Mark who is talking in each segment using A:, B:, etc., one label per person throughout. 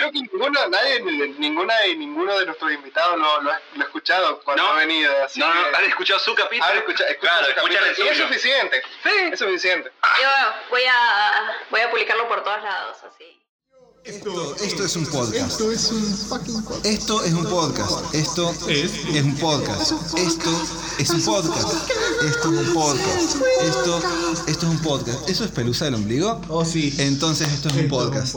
A: creo que ninguno, nadie, ninguna y ninguno de nuestros invitados lo, lo, ha, lo ha escuchado cuando ha venido. Así
B: no, no, han escuchado su capítulo.
A: han escuchado,
B: claro,
A: su
B: escuchan el
A: capítulo, y es suficiente. Sí. Es suficiente.
C: Yo voy a, voy a publicarlo por todos lados, así.
D: Esto, esto es un podcast. Esto es un fucking podcast. Esto es un podcast. Esto es, un podcast. Esto es un podcast. Esto es un podcast. Esto, esto es un podcast. ¿Eso es pelusa del ombligo?
E: Oh, sí.
D: Entonces esto es un podcast.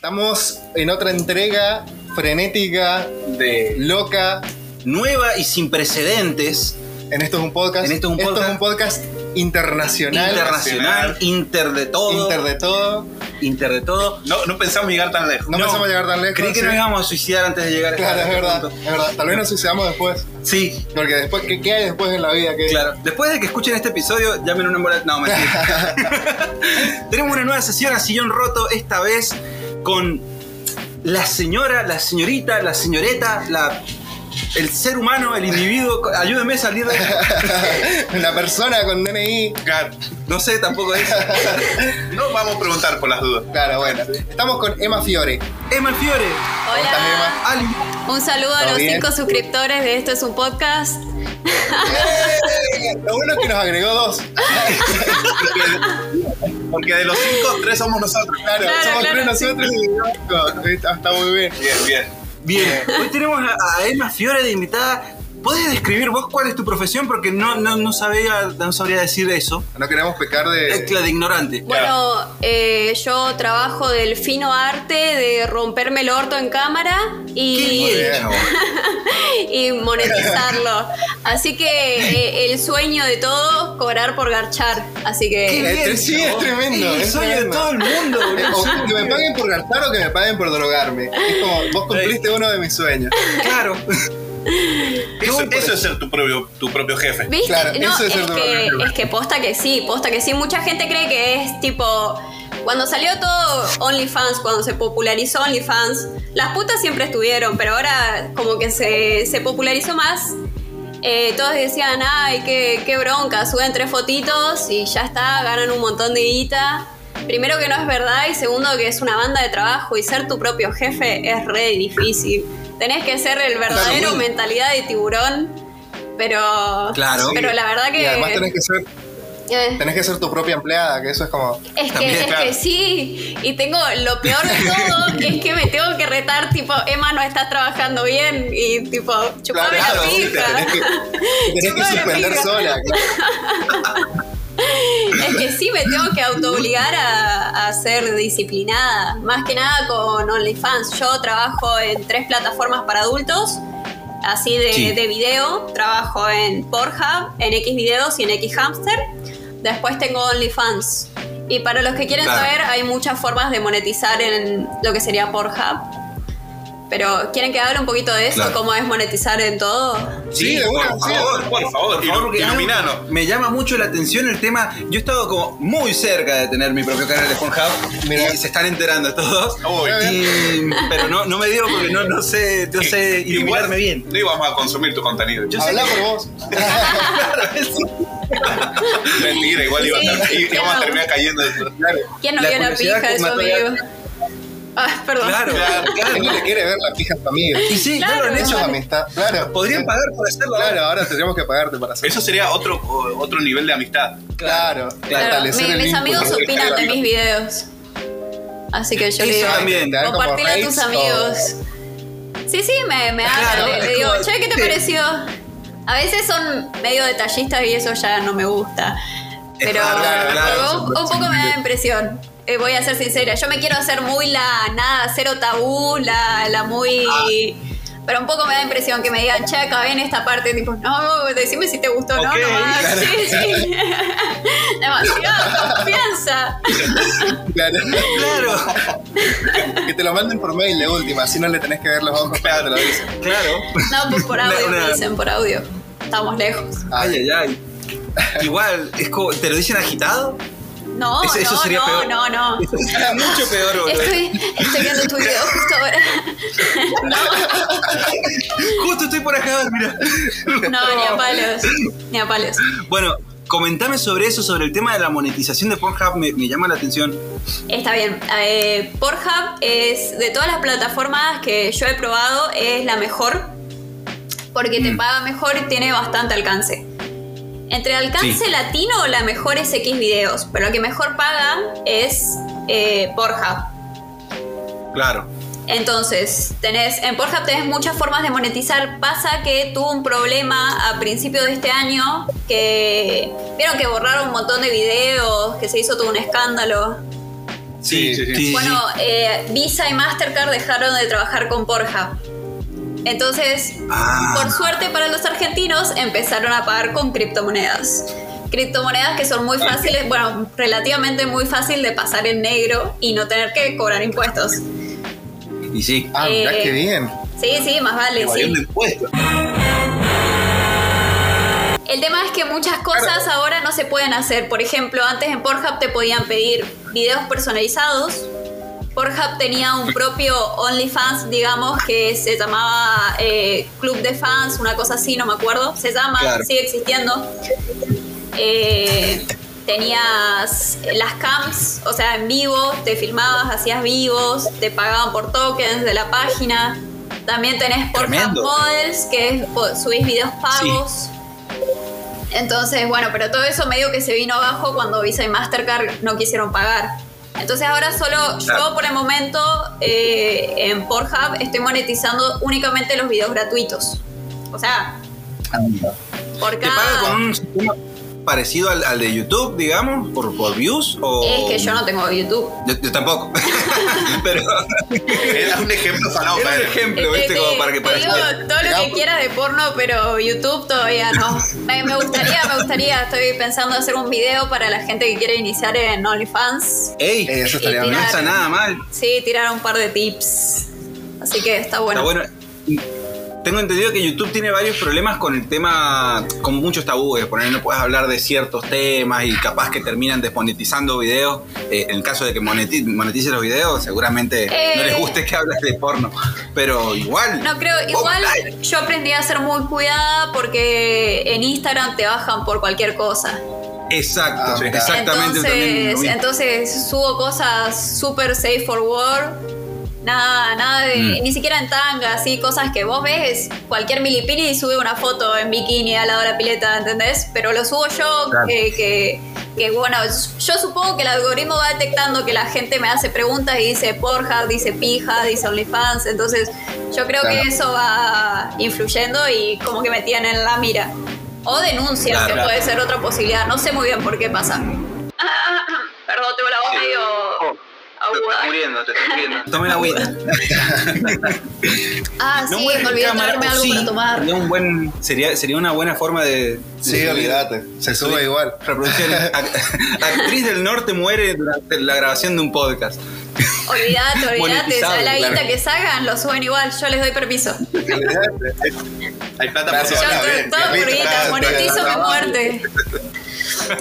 A: Estamos en otra entrega frenética, de loca.
B: Nueva y sin precedentes.
A: En esto es un podcast.
B: En Esto es un
A: podcast internacional.
B: internacional, inter de todo.
A: Inter de todo.
B: Inter de todo.
F: No, no pensamos llegar tan lejos.
A: No, pensamos llegar tan lejos.
B: Creí que
A: sí.
B: nos íbamos a suicidar antes de llegar a
A: Claro, es
B: este
A: verdad,
B: punto.
A: es verdad. Tal vez nos suicidamos después.
B: Sí,
A: Porque después, ¿qué, qué hay después en la vida? ¿Qué-
B: Claro, después de que escuchen este episodio, llamen una ambulancia. No, mentira. Tenemos una nueva sesión a sillón roto, esta vez con la señora, la señorita, la señoreta, la, el ser humano, el individuo. Ayúdenme a salir de esto.
A: Una persona con DNI.
F: Claro,
B: No sé tampoco eso.
F: no vamos a preguntar por las dudas.
A: Claro, bueno. Estamos con Emma Fiore.
B: Emma Fiore,
A: ¿Cómo estás,
C: Hola.
A: Emma?
B: Ali.
C: Un saludo a
A: ¿Todo
C: los
A: bien?
C: cinco suscriptores de Esto es un podcast.
A: ¡Eh! Lo bueno es que nos agregó dos.
F: Porque de los cinco, tres somos nosotros.
A: Claro,
C: Claro,
A: somos
C: claro,
A: tres nosotros y no, está muy bien.
F: Bien, bien.
B: Bien, hoy tenemos a, a Emma Fiore de invitada. ¿Puedes describir vos cuál es tu profesión? Porque no, no, no, sabía, no sabría decir eso.
A: No queremos pecar
B: Es
A: de.
B: la de ignorante.
C: Bueno, eh, yo trabajo del fino arte de romperme el orto en cámara y,
B: Qué
A: Muy bien.
C: y monetizarlo. Así que eh, el sueño de todos, cobrar por garchar. Así que...
B: Bien,
A: sí, es tremendo,
B: Es el sueño de todo el mundo, boludo.
A: O que me paguen por gastar o que me paguen por drogarme. Es como, vos cumpliste uno de mis sueños.
B: Claro.
F: Eso, eso es ser tu propio, tu propio jefe.
C: ¿Viste?
A: Claro,
C: no,
A: eso es
C: que,
A: dolor.
C: es que posta que sí, posta que sí. Mucha gente cree que es tipo. Cuando salió todo OnlyFans, cuando se popularizó OnlyFans, las putas siempre estuvieron, pero ahora como que se, se popularizó más. eh, todos decían, ay, qué, qué bronca, suben tres fotitos y ya está, ganan un montón de guita. Primero que no es verdad y segundo que es una banda de trabajo y ser tu propio jefe es re difícil. Tenés que ser el verdadero
A: Claro.
C: mentalidad de tiburón, pero...
B: Claro.
C: Pero la verdad que...
A: Y además tenés que ser,
C: eh,
A: tenés que ser tu propia empleada, que eso es como.
C: es que, es
F: claro.
C: que sí, y tengo lo peor de todo es que me tengo que retar, tipo, Emma no estás trabajando bien, y tipo, chupame
A: Claro,
C: la pija.
A: tenés que, te tenés que suspender sola. claro.
C: Es que sí me tengo que autoobligar a, a ser disciplinada, más que nada con OnlyFans. Yo trabajo en tres plataformas para adultos, así de,
B: Sí.
C: de video. Trabajo en Pornhub, en X videos y en X Hamster. Después tengo OnlyFans. Y para los que quieren
B: Claro.
C: saber, hay muchas formas de monetizar en lo que sería Pornhub. Pero, ¿quieren que hable un poquito de eso?
B: Claro.
C: ¿Cómo es monetizar en todo?
A: Sí, una,
F: por
A: sí.
F: favor, por favor,
B: Por favor, porque Me llama mucho la atención el tema. Yo he estado como muy cerca de tener mi propio canal de Pornhub.
A: Mira.
B: Y se están enterando todos. Y- pero no, no me digo porque no, no sé, no sé iluminarme bien.
F: No íbamos a consumir tu contenido.
B: Yo
A: Habla
B: que-
A: por vos.
F: Mentira, igual iba a
C: Sí,
F: ter-
C: sí,
F: íbamos a terminar cayendo.
A: Claro.
C: ¿Quién no
B: La
C: vio la pija de su amigo? Ah, perdón.
B: claro, claro,
A: ¿Quién no le quiere ver la pija a tu amiga?
B: Y sí,
C: Claro,
B: lo han
A: Eso
B: hecho.
A: es amistad. Claro.
B: Podrían pagar por hacerlo.
A: Claro, ahora tendríamos que pagarte para hacerlo.
F: Eso sería otro, otro nivel de amistad.
A: Claro,
C: Claro, mi-
A: el
C: mis amigos opinan de mis videos. Así que yo le
B: Eso
C: digo,
B: también,
C: compartile a tus
A: o-
C: amigos. Sí, sí, me, me hablan,
B: Claro,
C: le, digo,
B: como-
C: che, ¿qué te
B: sí.
C: pareció? A veces son medio detallistas y eso ya no me gusta. Pero
B: claro, claro,
C: un, un poco me da impresión. Eh, voy a ser sincera, yo me quiero hacer muy la nada, cero tabú, la, la muy... Pero un poco me da impresión que me digan, che, acá ven esta parte, tipo, no, decime si te gustó, no,
B: Ok,
C: nomás.
A: claro.
C: Sí, sí. Demasiada confianza.
A: Claro.
B: Claro,
A: Que te lo manden por mail de última, así no le tenés que ver los ojos. Claro, te lo dicen.
B: claro.
C: No, por, por audio, me dicen, por audio. Estamos lejos.
B: Ay, ay, ay. Igual, es como, ¿te lo dicen agitado?
C: No,
B: Eso- eso
C: no,
B: sería
C: no,
B: peor.
C: no, no.
B: Eso sería mucho peor, boludo.
C: Estoy, estoy viendo tu video justo ahora.
B: Justo estoy por acá, mira.
C: No, ni a palos. Ni a palos.
B: Bueno, comentame sobre eso, sobre el tema de la monetización de Pornhub, me, me llama la atención.
C: Está bien. Eh, Pornhub es, de todas las plataformas que yo he probado, es la mejor. Porque te
B: Mm.
C: paga mejor y tiene bastante alcance. Entre alcance
B: Sí.
C: latino, la mejor es X videos. Pero lo que mejor paga es eh, Pornhub.
B: Claro.
C: Entonces, tenés, en Pornhub tenés muchas formas de monetizar. Pasa que tuvo un problema a principios de este año que vieron que borraron un montón de videos, que se hizo todo un escándalo.
F: Sí, sí, sí.
C: Bueno, eh, Visa y Mastercard dejaron de trabajar con Pornhub. Entonces,
B: Ah.
C: por suerte para los argentinos, empezaron a pagar con criptomonedas. Criptomonedas que son muy fáciles, bueno, relativamente muy fácil de pasar en negro y no tener que cobrar impuestos.
B: Y sí.
A: Ah, mirá
C: Eh,
A: qué bien.
C: Sí, sí, más vale,
B: Evadiendo
C: sí.
B: impuestos.
C: El tema es que muchas cosas ahora no se pueden hacer. Por ejemplo, antes en Pornhub te podían pedir videos personalizados. Pornhub tenía un propio OnlyFans, digamos, que se llamaba eh, Club de Fans, una cosa así, no me acuerdo. Se llama,
B: Claro.
C: sigue existiendo. Eh, tenías las cams, o sea, en vivo, te filmabas, hacías vivos, te pagaban por tokens de la página. También tenés Pornhub. Models, que es, subís videos pagos. Entonces, bueno, pero todo eso medio que se vino abajo cuando Visa y Mastercard no quisieron pagar. Entonces ahora solo yo por el momento eh, en Pornhub estoy monetizando únicamente los videos gratuitos. O sea, por
B: ¿Te paga
C: cada...
B: con un sistema parecido al, al de YouTube, digamos, por, por views? O...
C: Es que yo no tengo YouTube.
B: Yo, yo tampoco. Pero
F: Era un ejemplo para
B: era un ejemplo, ¿viste?
C: Te-
B: Como para que
C: te digo
B: parezca.
C: todo lo que quieras de porno, pero YouTube todavía no. Me, me gustaría, me gustaría. Estoy pensando hacer un video para la gente que quiere iniciar en OnlyFans.
B: ¡Ey!
A: Eso estaría
B: no está nada mal.
C: Sí, tirar un par de tips. Así que está bueno.
B: Está bueno. Tengo entendido que YouTube tiene varios problemas con el tema, con muchos tabúes. Por ejemplo, no puedes hablar de ciertos temas y capaz que terminan desmonetizando videos. Eh, en el caso de que moneti- monetice los videos, seguramente
C: Eh.
B: no les guste que hables de porno. Pero igual.
C: No creo, igual yo aprendí a ser muy cuidada porque en Instagram te bajan por cualquier cosa.
B: Exacto,
A: Ah,
B: exactamente.
C: Entonces, entonces subo cosas súper safe for work. Nada, nada de,
B: Mm.
C: ni siquiera en tanga, así, cosas que vos ves, cualquier milipini y sube una foto en bikini al lado de la pileta, ¿entendés? Pero lo subo yo,
B: Claro.
C: que, que, que, bueno, yo supongo que el algoritmo va detectando que la gente me hace preguntas y dice porja, dice pija, dice OnlyFans, entonces yo creo
A: Claro.
C: que eso va influyendo y como que me tienen en la mira. O denuncian,
B: Claro,
C: que
B: claro.
C: puede ser otra posibilidad, no sé muy bien por qué pasa. Perdón, tengo la voz medio
B: Te estás muriendo, te estás muriendo. Tome la agüita.
C: Ah, sí, me olvidé traerme algo para tomar.
B: Sería, un buen, sería, sería una buena forma de. de
A: Sí, olvídate. Se sube
B: subir
A: igual.
B: Reproducciones. Ac- Actriz del norte muere durante la grabación de un podcast.
C: Olvídate, olvídate, ¿sabes la
B: claro.
C: guita que sacan? Lo suben igual, yo les doy permiso.
F: Hay plata por
C: Yo todo, por guita, monetizo mi muerte.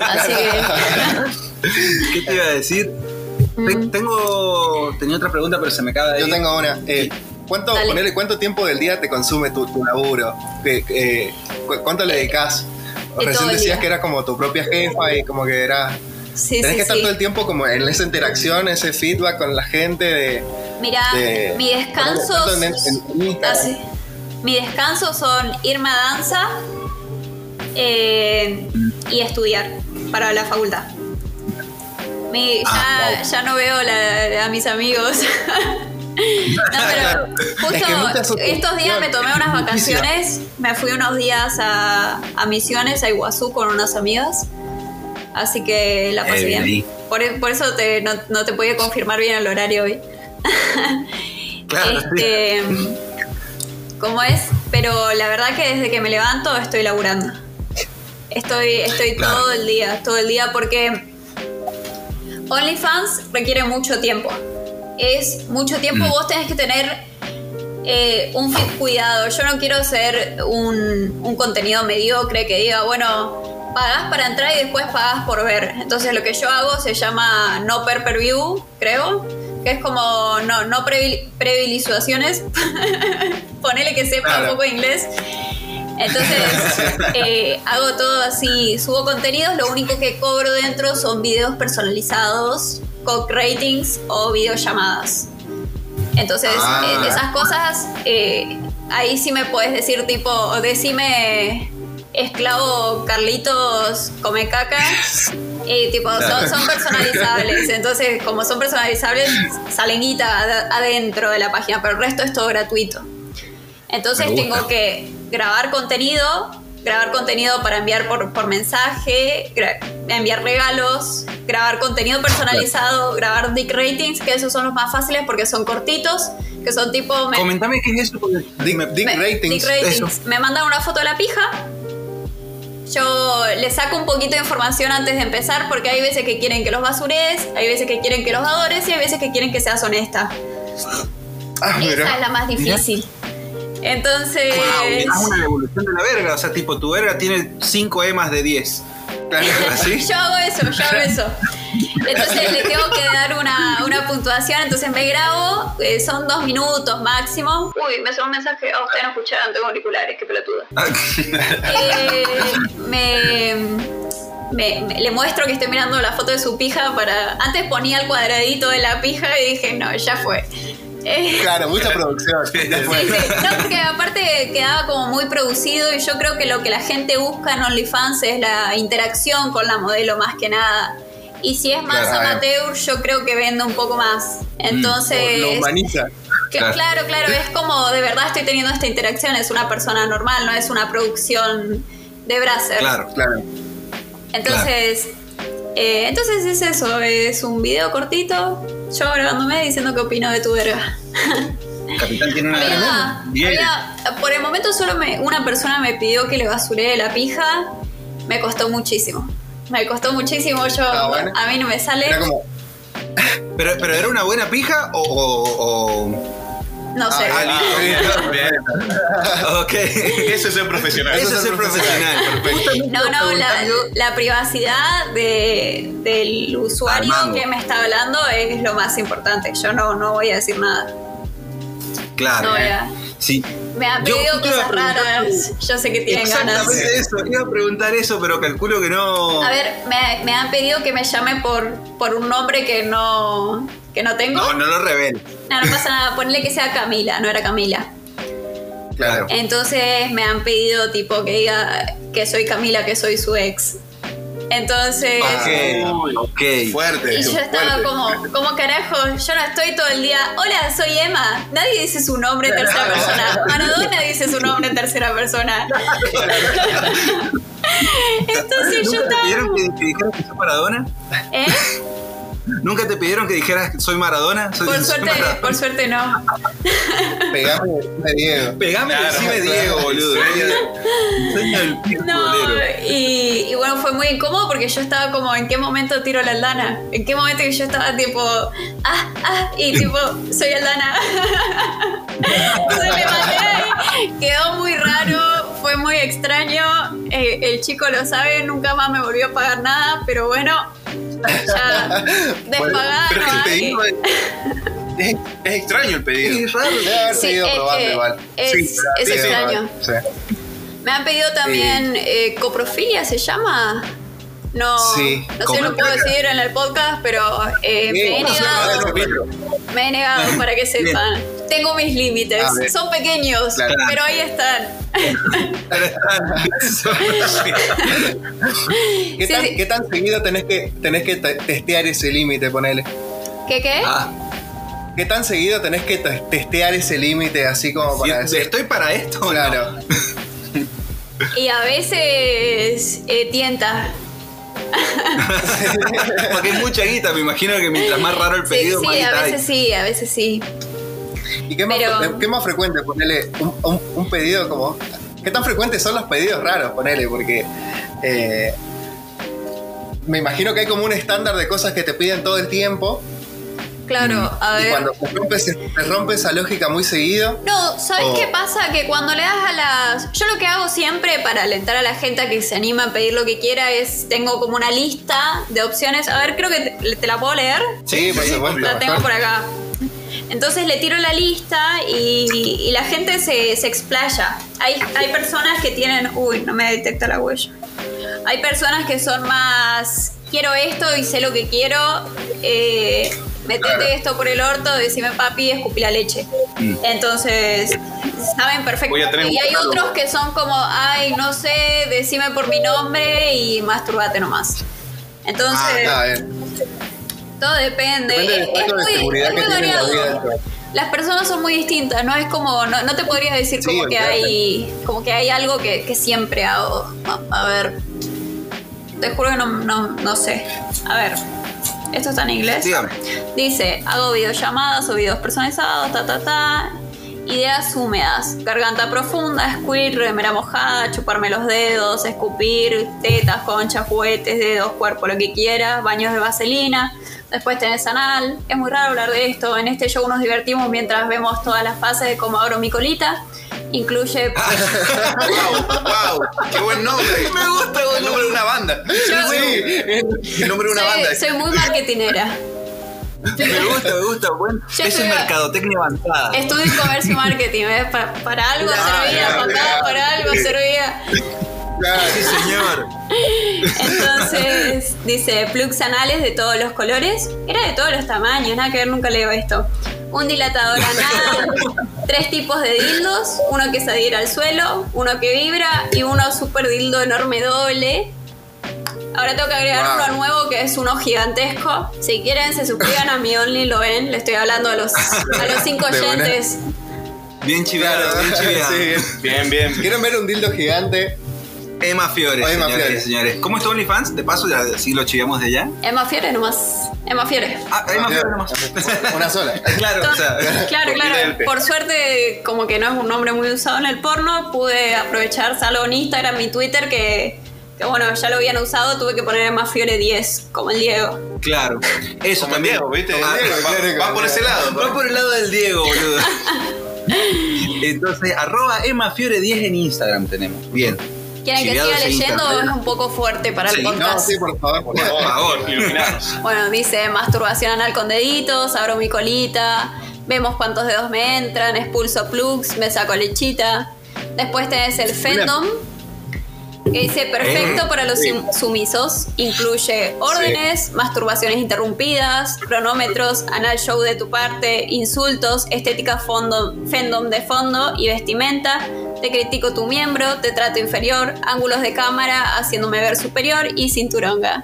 C: Así que.
B: ¿Qué te iba a decir? Te- Tengo. Tenía otra pregunta, pero se me acaba de
A: Yo
B: ir.
A: tengo una. Eh, ¿cuánto, ponele, ¿Cuánto tiempo del día te consume tu, tu laburo? ¿Qué- eh, cu- ¿Cuánto le dedicas?
C: de
A: Recién decías
C: día.
A: que era como tu propia jefa y como que era...
C: Sí,
A: Tenés
C: sí,
A: que estar
C: sí.
A: todo el tiempo como en esa interacción, ese feedback con la gente de...
C: Mira,
A: de-
C: mi descanso.
A: en- en- en.
C: Así. Mi descanso son irme a danza eh, y estudiar para la facultad. Ya,
B: Ah,
C: ya no veo la- a mis amigos. no, pero justo
A: Es que
C: estos días me tomé unas vacaciones. Me fui unos días a, a Misiones, a Iguazú con unas amigas. Así que la pasé
B: Eh,
C: bien. Por, por eso te- no, no te podía confirmar bien el horario hoy.
B: Claro, sí.
C: Este, ¿Cómo es? Pero la verdad que desde que me levanto estoy laburando. Estoy, estoy
B: Claro.
C: todo el día, todo el día porque OnlyFans requiere mucho tiempo. Es mucho tiempo,
B: Mm.
C: vos tenés que tener eh, un cuidado. Yo no quiero ser un, un contenido mediocre que diga, bueno, pagás para entrar y después pagás por ver. Entonces lo que yo hago se llama no per per view, creo, que es como no, no previ- previsualizaciones. Ponele que sepa
A: Claro.
C: un poco de inglés. Entonces, eh, hago todo así, subo contenidos, lo único que cobro dentro son videos personalizados, con ratings o videollamadas. Entonces,
A: Ah.
C: eh, esas cosas, eh, ahí sí me puedes decir tipo, decime esclavo Carlitos come caca. Y tipo, son, son personalizables. Entonces, como son personalizables, salen guita ad- adentro de la página, pero el resto es todo gratuito. Entonces tengo que grabar contenido, grabar contenido para enviar por, por mensaje, gra- enviar regalos, grabar contenido personalizado, grabar dick ratings, que esos son los más fáciles porque son cortitos, que son tipo... me-
B: Comentame qué es eso.
A: Dick,
B: me-
A: Dick
C: me,
A: ratings.
C: dick ratings.
B: eso.
C: Me mandan una foto de la pija. Yo le saco un poquito de información antes de empezar porque hay veces que quieren que los basures, hay veces que quieren que los adores y hay veces que quieren que seas honesta.
A: Ah,
C: Esa es la más difícil. Entonces...
B: Es una devolución de la verga. O sea, tipo, tu verga tiene 5 emas de 10. ¿Así?
C: Yo hago eso, yo hago eso. Entonces le tengo que dar una, una puntuación, entonces me grabo, eh, son dos minutos máximo. Uy, me sonó un mensaje, oh, ustedes no escucharon, tengo auriculares, qué pelotuda. Eh, me, me- me- le muestro que estoy mirando la foto de su pija para... Antes ponía el cuadradito de la pija y dije, no, ya fue. Eh,
A: Claro, mucha producción.
C: Sí, sí. No, porque aparte quedaba como muy producido y yo creo que lo que la gente busca en OnlyFans es la interacción con la modelo más que nada. Y si es más
A: Claro.
C: amateur, yo creo que vende un poco más. Entonces,
A: Lo humaniza.
C: que-
B: Claro.
C: claro, claro, es como de verdad estoy teniendo esta interacción, es una persona normal, no es una producción de Brasser.
B: Claro.
A: Claro.
C: Entonces, eh, entonces es eso, es un video cortito, yo grabándome diciendo qué opino de tu verga.
B: Capitán tiene una
C: Había- había- por el momento solo me, una persona me pidió que le basuree la pija. Me costó muchísimo. Me costó muchísimo. Yo,
A: Ah, bueno.
C: a mí no me sale.
A: Era como.
B: Pero, pero era una buena pija o. o, o-
C: No sé.
B: Ah, listo. Bien. Ok.
F: Eso es ser profesional.
B: Eso es ser profesional. Perfecto.
C: no, no, la, privacidad de- del usuario que me está hablando es lo más importante. Yo no, no voy a decir nada.
B: Claro.
C: No voy a-
B: Sí.
C: Me han pedido cosas raras. Yo sé que tienen ganas.
B: Exactamente eso. Iba a preguntar eso, pero calculo que no.
C: A ver, me, me han pedido que me llame por, por un nombre que no, que no tengo.
B: No, no lo revelo.
C: No, no pasa nada, ponle que sea Camila, no era Camila.
A: Claro.
C: Entonces me han pedido tipo que diga que soy Camila, que soy su ex. Entonces,
B: Ok. Ok.
F: Fuerte.
C: y yo estaba
F: fuerte.
C: como, ¿cómo carajo? Yo no estoy todo el día, hola, soy Emma. Nadie dice su nombre en tercera persona. Maradona dice su nombre en tercera persona. Entonces yo
B: ¿Nunca te
C: estaba
B: que, que dijeras que soy Maradona?
C: ¿eh?
B: ¿Nunca te pidieron que dijeras que soy Maradona? Soy-
C: Por
B: soy
C: suerte,
B: Maradona.
C: por suerte no.
A: Pegame de Diego.
B: Pegame y
F: Claro,
B: decime
F: claro.
B: Diego, boludo. Sueño del pico
C: No, y, y bueno, fue muy incómodo porque yo estaba como, ¿en qué momento tiro la Aldana? ¿En qué momento que yo estaba tipo, ah, ah, y tipo, soy Aldana? Entonces me mandé, quedó muy raro, fue muy extraño, eh, el chico lo sabe, nunca más me volvió a pagar nada, pero bueno, ya despagaron
F: Pero es que el pedido es, es, es extraño el pedido.
B: Es raro.
A: Debe haber
C: Sí,
A: probando
C: que
A: igual.
C: es-
A: Sí,
C: es extraño.
A: Sí.
C: Me han pedido también eh, coprofilia, ¿se llama? No,
A: Sí,
C: no sé si lo puedo decir en el podcast, pero eh, me, he
A: ¿cómo se llama
C: negado, me he negado para que sepan. Tengo mis límites, son pequeños,
A: Claro.
C: pero ahí están.
A: ¿Qué,
C: Sí,
A: tan,
C: sí.
A: qué tan seguido tenés que, tenés que te- testear ese límite, ponele?
C: ¿Qué qué?
B: Ah,
A: ¿Qué tan seguido tenés que te- testear ese límite así como para decir?
B: ¿estoy para esto? no?
A: Claro.
C: Y a veces eh, tienta.
B: Porque es mucha guita, me imagino que mientras más raro el
C: Sí,
B: pedido, más
C: sí, a
B: guita hay.
C: veces sí, a veces sí.
A: ¿Y qué más, qué más frecuente? Ponele un, un- un pedido como. ¿Qué tan frecuentes son los pedidos raros? Ponele, porque. eh, me imagino que hay como un estándar de cosas que te piden todo el tiempo.
C: Claro, a
A: y
C: ver.
A: cuando te rompe, se- rompe esa lógica muy seguido.
C: No, ¿sabes qué pasa? Que cuando le das a las... Yo lo que hago siempre para alentar a la gente a que se anime a pedir lo que quiera es... Tengo como una lista de opciones. A ver, creo que te, te la puedo leer.
A: Sí, por supuesto.
C: La tengo por acá. Entonces le tiro la lista y, y la gente se, se explaya. Hay, hay personas que tienen. Uy, no me detecta la huella. Hay personas que son más. Quiero esto y sé lo que quiero. Eh, metete
A: Claro.
C: esto por el orto, decime papi, escupí la leche.
B: Mm.
C: Entonces, saben
F: un
C: Y hay otros que son como, ay, no sé, decime por mi nombre y masturbate nomás. Entonces,
A: Ah,
C: todo depende.
A: Depende
C: Es- es muy- es muy variado. Las personas son muy distintas, no es como, no, no te podría decir
A: Sí,
C: como que hay, como que hay algo que, que siempre hago. A, a ver, te juro que no, no, no sé. A ver, esto está en inglés.
B: Dígame.
C: Dice, hago videollamadas o videos personalizados, ta, ta, ta. Ideas húmedas, garganta profunda, squirt, remera mojada, chuparme los dedos, escupir, tetas, conchas, juguetes, dedos, cuerpo, lo que quieras, baños de vaselina. Después tenés anal. Es muy raro hablar de esto. En este show nos divertimos mientras vemos todas las fases de cómo abro mi colita. Incluye.
F: wow, wow, qué buen nombre.
B: Me gusta,
F: El nombre de una banda.
C: Yo-
F: El nombre de una banda.
C: soy, soy muy marketinera.
B: Me gusta, me gusta. Bueno, eso es mercadotecnia avanzada.
C: Estudio comercio y marketing, para algo servía,
A: claro, claro.
C: para algo servía.
A: Claro.
B: Sí, señor.
C: Entonces, dice plugs anales de todos los colores. Era de todos los tamaños, nada que ver, nunca leo esto. Un dilatador anal, tres tipos de dildos, uno que se adhiera al suelo, uno que vibra y uno super dildo enorme doble. Ahora tengo que agregar
A: Wow.
C: uno nuevo que es uno gigantesco. Si quieren, se suscriban a mi Only, lo ven. Le estoy hablando a los, a los cinco oyentes.
B: Bien chiviado, bien chiviado.
A: Sí.
F: Bien, bien.
A: ¿Quieren ver un dildo gigante?
B: Emma Fiore,
A: Emma
B: señoras
A: Fiore.
B: señores. ¿Cómo está OnlyFans? De paso, ya sí lo chiviamos de allá.
C: Emma Fiore nomás. Emma Fiore.
B: Ah, Emma Fiore nomás.
A: Una sola.
B: claro, o sea.
C: Claro, claro. Por suerte, como que no es un nombre muy usado en el porno, pude aprovechar salvo en Instagram y Twitter que, que, bueno, ya lo habían usado, tuve que poner más Fiore 10, como el Diego.
B: Claro. Eso
F: Como
B: también.
F: Diego, ¿viste?
B: Ah,
A: Diego,
F: Va-
A: claro,
F: Va
A: claro.
F: por ese lado.
B: Va por el lado del Diego, boludo. Entonces, arroba Emma Fiore 10 en Instagram tenemos. Bien.
C: ¿Quieren que siga
B: en
C: leyendo o es un poco fuerte para
B: Sí,
C: el
B: no,
C: podcast?
A: No, sí, por favor.
F: Por favor, iluminanos.
C: Bueno, dice masturbación anal con deditos, abro mi colita, vemos cuántos dedos me entran, expulso plugs, me saco lechita. Después tenés el fandom, que dice perfecto
B: Eh,
C: para los
A: sí.
C: sum- sumisos. Incluye órdenes, masturbaciones interrumpidas, cronómetros, anal show de tu parte, insultos, estética fondo, fandom de fondo y vestimenta. Te critico tu miembro, te trato inferior, ángulos de cámara haciéndome ver superior y cinturonga.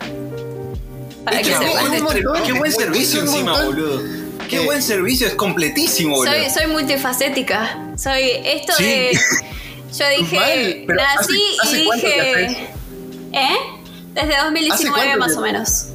C: Para que
B: Qué
C: sepan.
B: buen,
A: montón.
B: qué buen servicio encima, boludo. Qué buen servicio, es completísimo, boludo.
C: Soy, soy multifacética. Soy esto
B: Sí.
C: de. Yo dije.
A: Mal, pero
C: nací
A: ¿hace- hace
C: y dije. ¿Eh? Desde 2019
A: cuánto
C: más o menos.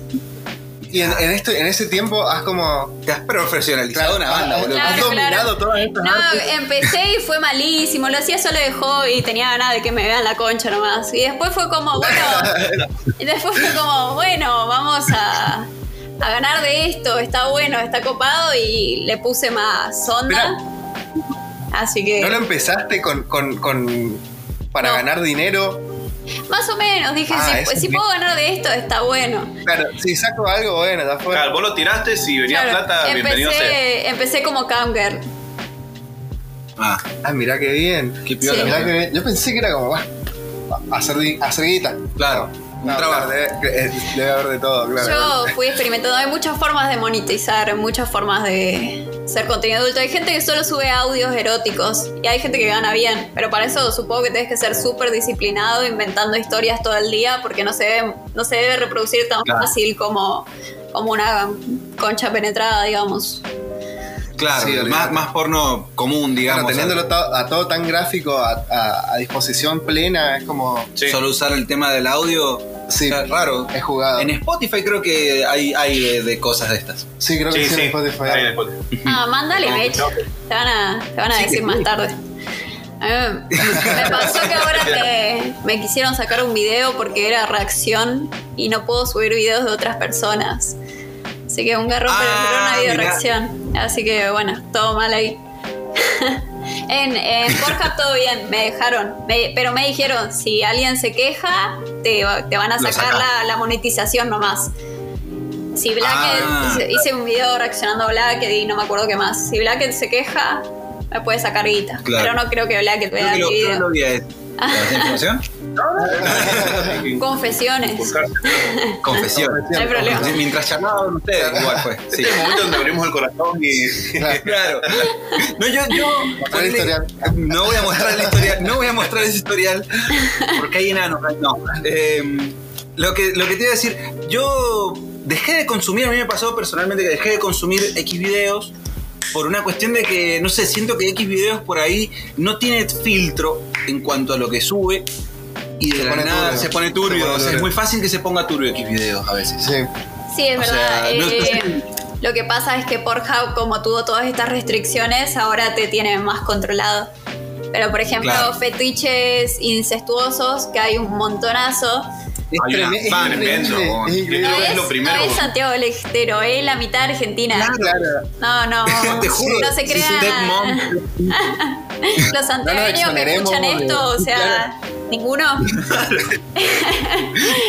A: Y en, en, este, en ese tiempo has como.
B: Te has profesionalizado una banda,
A: has-
B: boludo.
A: has
C: Claro,
A: dominado
C: claro.
A: todas estas
C: No,
A: artes.
C: empecé y fue malísimo. Lo hacía solo de hobby y tenía ganas de que me vean la concha nomás. Y después fue como, bueno. y después fue como, bueno, vamos a, a ganar de esto. Está bueno, está copado. Y le puse más onda. Así que.
A: ¿No lo empezaste con, con, con para
C: No.
A: ganar dinero?
C: Más o menos, dije,
A: Ah,
C: si,
A: sí.
C: puedo ganar de esto, está bueno.
A: Claro, si saco algo, bueno, ya fue.
F: Claro, vos lo tiraste, si venía
C: Claro,
F: plata, bienvenido sea.
C: empecé, empecé como camgirl.
B: Ah,
A: Ah, mirá qué bien.
B: qué piola.
A: Mirá
B: boludo.
A: qué bien. Yo pensé que era como, bah, hacer, hacer guita.
B: Claro, un
A: No,
B: trabajo.
A: claro, debe, debe haber de todo, claro.
C: Yo fui experimentando, hay muchas formas de monetizar, muchas formas de hacer contenido adulto. Hay gente que solo sube audios eróticos y hay gente que gana bien, pero para eso supongo que tienes que ser súper disciplinado inventando historias todo el día porque no se debe, no se debe reproducir tan
B: Claro.
C: fácil como, como una concha penetrada, digamos.
B: Claro,
A: Sí,
B: más, más porno común, digamos.
A: Teniéndolo to- a todo tan gráfico, a, a- a disposición plena, es como.
F: Sí.
B: Solo usar el tema del audio.
A: Sí,
B: está raro.
A: es jugado.
B: En Spotify creo que hay, hay de, de cosas de estas.
A: Sí, creo que
F: Sí,
A: sí,
F: sí.
A: en Spotify.
F: Spotify.
C: Ah, mándale, Mech. Te van a, te van a
B: Sí,
C: decir
B: que
C: más tarde. A mí me pasó que ahora me, me quisieron sacar un video porque era reacción y no puedo subir videos de otras personas. Así que un garrón, pero
B: Ah,
C: era una video
B: mirá.
C: reacción. Así que bueno, todo mal ahí. en, en todo bien, me dejaron. Me- pero me dijeron, si alguien se queja, te, te van a sacar
B: saca.
C: la, la monetización nomás. Si Blackhead,
B: Ah.
C: hice, hice un video reaccionando a Blackhead y no me acuerdo qué más. Si Blackhead se queja, me puede sacar guita.
B: Claro.
C: Pero no creo que Blackhead
B: Creo
C: vea mi
B: creo que
C: video.
B: lo vi a él. ¿Tenés información?
C: Confesiones.
B: Confesión.
C: No hay problema.
B: Mientras charlaban ustedes, igual fue. Sí.
F: Este es el momento donde abrimos el corazón y.
B: Claro. No, yo, yo
A: Mostrar el historial.
B: no voy a mostrar el historial, no voy a mostrar ese historial porque hay enanos. No. Eh, lo que lo que te iba a decir, yo dejé de consumir, a mí me pasó personalmente que dejé de consumir X videos por una cuestión de que, no sé, siento que X videos por ahí no tiene filtro en cuanto a lo que sube y de
A: Se
B: la
A: pone
B: nada
A: turbio.
B: se pone
A: Se
B: turbio.
A: pone
B: o sea, es muy fácil que se ponga turbio X videos a veces.
A: Sí.
C: Sí, es
B: O sea,
C: verdad.
B: no-
C: Eh, lo que pasa es que Pornhub, como tuvo todas estas restricciones, ahora te tiene más controlado. Pero, por ejemplo,
B: Claro.
C: fetiches incestuosos, que hay un montonazo.
A: Es,
F: Hay una
A: treme- es
F: fan
A: Es increíble.
C: No
F: que es
C: es,
F: lo primero.
C: no es Santiago del Estero, es la mitad argentina.
A: Claro.
C: No, no.
B: Te juro.
C: No se crean. Los santiagueños que
A: exoneremos
C: escuchan
A: de-
C: esto, o sea, ninguno.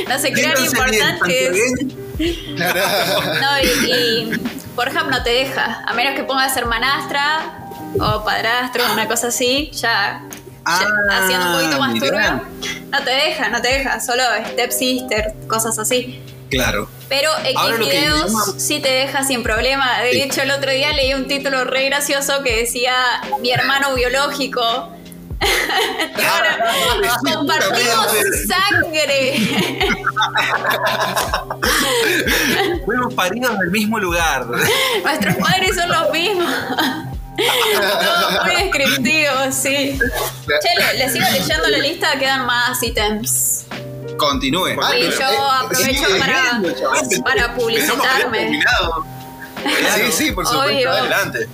C: no se crean importantes. No, y, y Pornhub no te deja, a menos que pongas hermanastra o padrastro, una cosa así, ya, ya
B: Ah,
C: haciendo un poquito más turbio. No te deja, no te deja, solo stepsister, cosas así.
B: Claro.
C: Pero X videos
B: llama-
C: sí te deja sin problema. De
B: Sí.
C: hecho, el otro día leí un título re gracioso que decía mi hermano biológico. Ahora compartimos sangre.
B: Fuimos paridos del mismo lugar.
C: Nuestros padres son los mismos. Todo muy descriptivo, sí. Che, le, le sigo leyendo la lista, quedan más ítems.
B: Continúe.
A: Ah,
C: Y
A: pero,
C: yo
A: eh,
C: aprovecho
A: sí,
C: para, para publicitarme.
A: Sí, sí, por supuesto.
C: Obvio.
F: Adelante.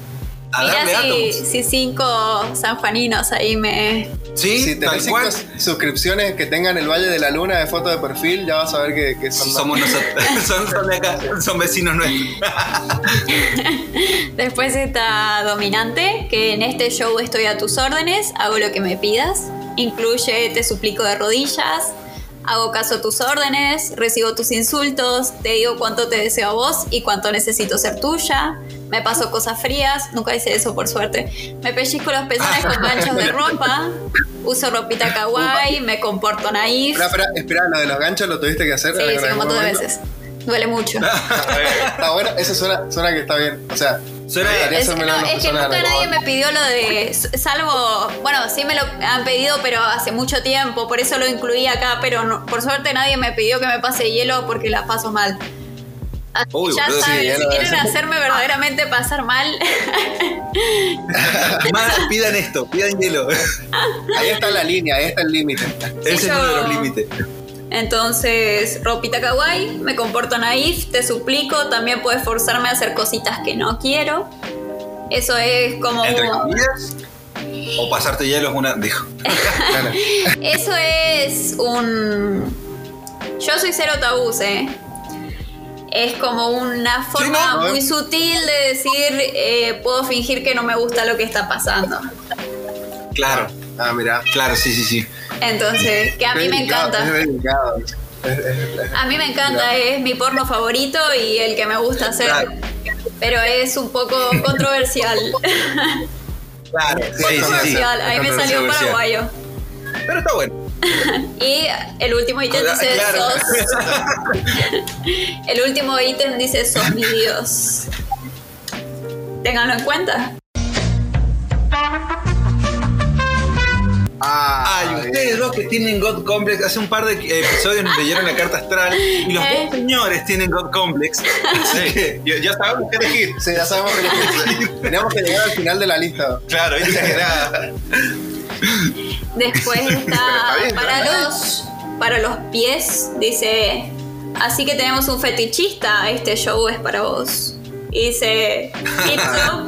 B: A
C: Mirá
B: darle
C: si,
B: átomos.
C: si cinco sanjuaninos ahí me.
B: Sí,
A: Si
B: tal cual.
A: cinco suscripciones que tengan el Valle de la Luna de foto de perfil, ya vas a ver que, que son
B: Somos nosotros. Son, son de acá. Son vecinos nuestros.
C: Después está Dominante, que en este show estoy a tus órdenes, hago lo que me pidas. Incluye Te suplico de rodillas, hago caso a tus órdenes, recibo tus insultos, te digo cuánto te deseo a vos y cuánto necesito ser tuya. Me paso cosas frías, nunca hice eso por suerte. Me pellizco los pezones con ganchos de ropa, uso ropita kawaii, me comporto naif.
A: Espera, espera, lo de los ganchos lo tuviste que hacer.
C: Sí, sí, un montón de veces. Duele mucho.
A: Está bueno, eso suena, suena que está bien. O sea,
B: Suena-
C: Es, no, es que nunca nadie me pidió lo de. Salvo. Bueno, sí me lo han pedido, pero hace mucho tiempo. Por eso lo incluí acá. Pero no- por suerte nadie me pidió que me pase hielo porque la paso mal. Que
B: Uy,
C: ya
B: sí,
C: saben, si quieren hacerme verdaderamente pasar mal,
B: Más, pidan esto, pidan hielo.
A: ahí está la línea, ahí está el límite.
B: Ese es uno de los límites.
C: Entonces, ropita kawaii, me comporto naif, te suplico. También puedes forzarme a hacer cositas que no quiero. Eso es como.
B: Entre comillas. O pasarte hielo es una. Dijo.
C: Eso es un. Yo soy cero tabús, ¿eh? Es como una forma
A: ¿no?
C: muy sutil de decir, eh, puedo fingir que no me gusta lo que está pasando.
B: Claro,
A: Ah, mira.
B: claro, sí, sí, sí.
C: Entonces, que a mí me encanta. A mí me encanta, es mi porno favorito y el que me gusta hacer.
B: Claro.
C: Pero es un poco controversial.
B: Claro, sí, sí, sí.
C: controversial. Ahí me salió
B: Controversial.
C: paraguayo.
B: Pero está bueno.
C: Y el último ítem dice,
B: Claro.
C: sos... El último ítem dice, sos mi Dios. Ténganlo en cuenta.
A: Ah,
B: Ah, y ustedes dos que tienen God Complex, hace un par de episodios nos leyeron la carta astral y los
C: Eh.
B: dos señores tienen God Complex. Así que,
F: Ya, sabemos qué elegir.
A: Sí, ya sabemos que elegir. Tenemos que llegar al final de la lista.
F: Claro, viste que era.
C: Después está
F: está bien,
C: para los para los pies, dice, así que tenemos un fetichista, este show es para vos. Y dice, "Pizzo,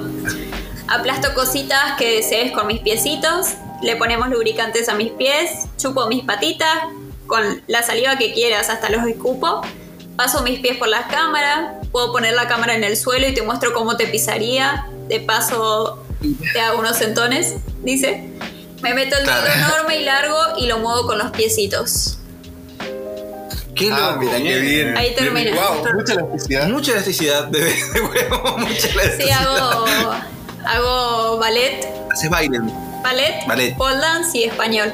C: aplasto cositas que desees con mis piecitos, le ponemos lubricantes a mis pies, chupo mis patitas, con la saliva que quieras hasta los escupo, paso mis pies por la cámara, puedo poner la cámara en el suelo y te muestro cómo te pisaría, de paso te hago unos sentones, dice. Me meto el dedo enorme y largo y lo muevo con los piecitos.
B: Qué
A: Ah,
B: loco.
A: mira, qué bien.
C: Ahí termina.
A: Wow, mucha elasticidad.
B: Mucha elasticidad de, de huevo, mucha elasticidad.
C: Sí, hago, hago ballet,
B: Haces baile.
C: Ballet,
B: Ballet.
C: pole dance y español.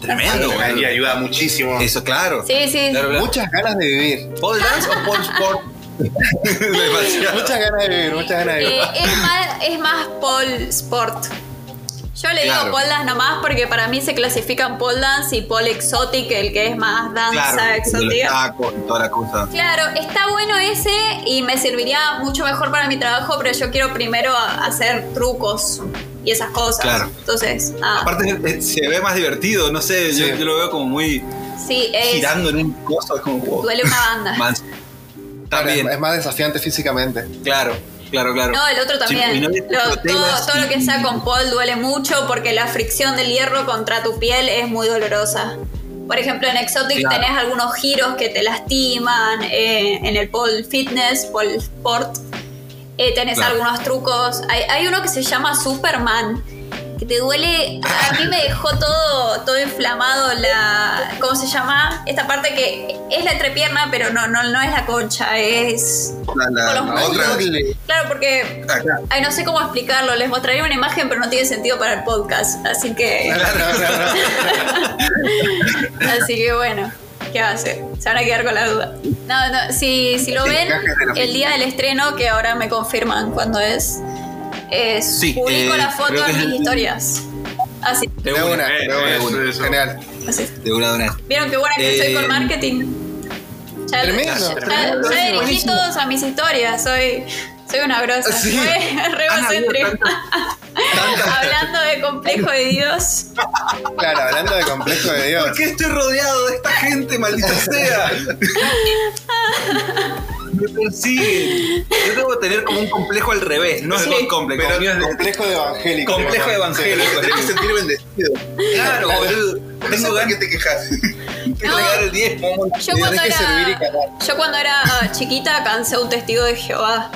B: Tremendo,
F: Y ayuda muchísimo.
B: Eso, claro.
C: Sí, sí.
B: Claro, claro.
A: Muchas ganas de vivir.
B: ¿Pole dance o pole sport?
A: Muchas ganas de vivir, muchas ganas de vivir.
C: Eh, es, más, es más pole sport. Yo le digo pole dance nomás porque para mí se clasifican pole dance y pole exotic, el que es más danza
B: Claro,
C: exótica.
B: tacos y toda la cosa.
C: Claro, está bueno ese y me serviría mucho mejor para mi trabajo, pero yo quiero primero hacer trucos y esas cosas.
B: Claro.
C: Entonces, nada.
B: Aparte eh, se ve más divertido, no sé, yo,
A: Sí.
B: yo lo veo como muy
C: sí, es,
B: girando en un coso, es como wow.
C: duele una banda.
B: Más- También,
A: Es más desafiante físicamente.
B: claro, claro, claro.
C: No, el otro
B: Sí,
C: también. Lo-
B: hizo
C: todo, todo lo que sea con pole duele mucho porque la fricción del hierro contra tu piel es muy dolorosa. Por ejemplo, en Exotic
B: Claro.
C: tenés algunos giros que te lastiman, eh, en el pole fitness, pole sport, eh, tenés
B: Claro.
C: algunos trucos. Hay, hay uno que se llama Superman, que te duele, a mí me dejó todo, todo inflamado la, ¿cómo se llama? Esta parte que es la entrepierna, pero no, no, no es la concha, es...
B: La, la-
C: con los
B: la otra.
C: Claro, porque
B: Acá.
C: Ay, no sé cómo explicarlo. Les mostraría una imagen, pero no tiene sentido para el podcast. Así que. así que bueno. ¿Qué va a hacer? Se van a quedar con la duda. No, no. Si, si lo ven, el día del estreno, que ahora me confirman cuándo es, es
B: Sí,
C: publico
B: eh,
C: la foto en mis
B: el-
C: historias. Así,
B: De
A: De
B: una,
A: una,
F: eh,
A: de una.
F: eso, eso.
A: Genial.
C: así.
B: de una, de una.
C: ¿Vieron qué buena que soy
B: Eh,
C: con marketing? Ya,
A: Tremendo,
C: ya-
A: tremendo,
C: ya dirigí
B: buenísimo.
C: todos a mis historias. Soy, soy una grosa.
B: Sí.
C: Re, Hablando de complejo de Dios.
A: Claro, hablando de complejo de Dios.
B: ¿Por qué estoy rodeado de esta gente, maldita sea? Me persiguen. Yo debo tener como un complejo al revés, no es
C: Sí.
B: God complex.
A: Pero
B: es de-
A: complejo de evangélico.
B: complejo evangélico.
F: Tenés que sentir bendecido.
B: Claro, boludo. Tengo ganas
F: qué te quejas.
B: de
C: No.
B: regar el diezmo.
C: Yo cuando,
A: que
C: era, yo cuando era chiquita cansé un testigo de Jehová.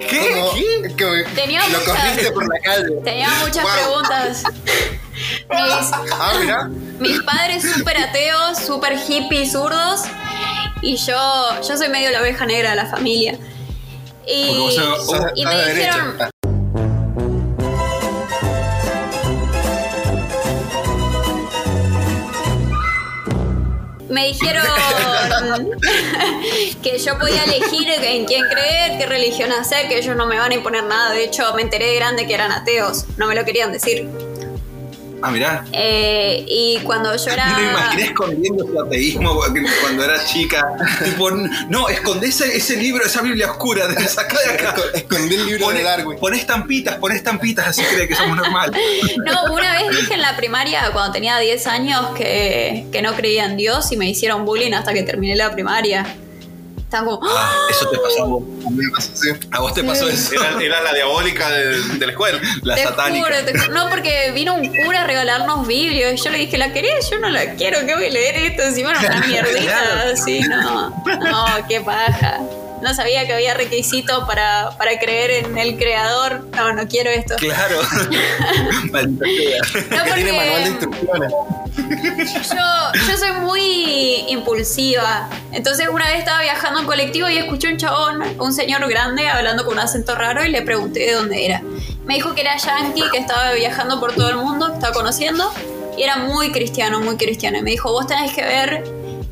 B: ¿Qué?
A: Como-
B: ¿Qué?
A: que
C: Tenía
A: lo
C: muchas-
A: corriste por la calle.
C: Tenía muchas
A: Wow.
C: preguntas. Mis,
A: Ah, mira.
C: mis padres súper ateos, súper hippies, zurdos. Y yo, yo soy medio la oveja negra de la familia. Y,
B: Porque vos sos-
A: Sos-
C: y me
A: de derecha.
C: Me dijeron que yo podía elegir en quién creer, qué religión hacer, que ellos no me van a imponer nada. De hecho, me enteré de grande que eran ateos. No me lo querían decir.
B: Ah, mirá.
C: Eh, y cuando yo era...
B: Me lo imaginé escondiendo su ateísmo cuando era chica. tipo, no, escondé ese, ese libro, esa Biblia oscura, de sacá de acá.
A: Esco- Escondí el libro
B: Poné,
A: de Darwin.
B: poné estampitas, poné estampitas, así cree que somos normal.
C: No, una vez dije en la primaria, cuando tenía 10 años, que, que no creía en Dios y me hicieron bullying hasta que terminé la primaria. Estaban como... ¡Ah!
B: Ah, eso te pasó a vos.
A: A mí me pasó así.
B: A vos te pasó eso.
F: Era, era la diabólica de, de la escuela.
B: La
C: te
B: satánica.
C: juro, te ju- no, porque vino un cura a regalarnos Biblia y yo le dije, ¿la querés? Yo no la quiero, ¿qué voy a leer esto? Encima era una mierdita, así, no. No, qué paja. No sabía que había requisitos para, para creer en el creador. No, no quiero esto.
B: Claro.
C: No,
A: tiene manual de
C: porque
A: instrucciones.
C: yo, yo soy muy impulsiva. Entonces una vez estaba viajando en colectivo y escuché un chabón, un señor grande, hablando con un acento raro y le pregunté de dónde era. Me dijo que era yankee, que estaba viajando por todo el mundo, que estaba conociendo, y era muy cristiano, muy cristiano. Y me dijo, vos tenés que ver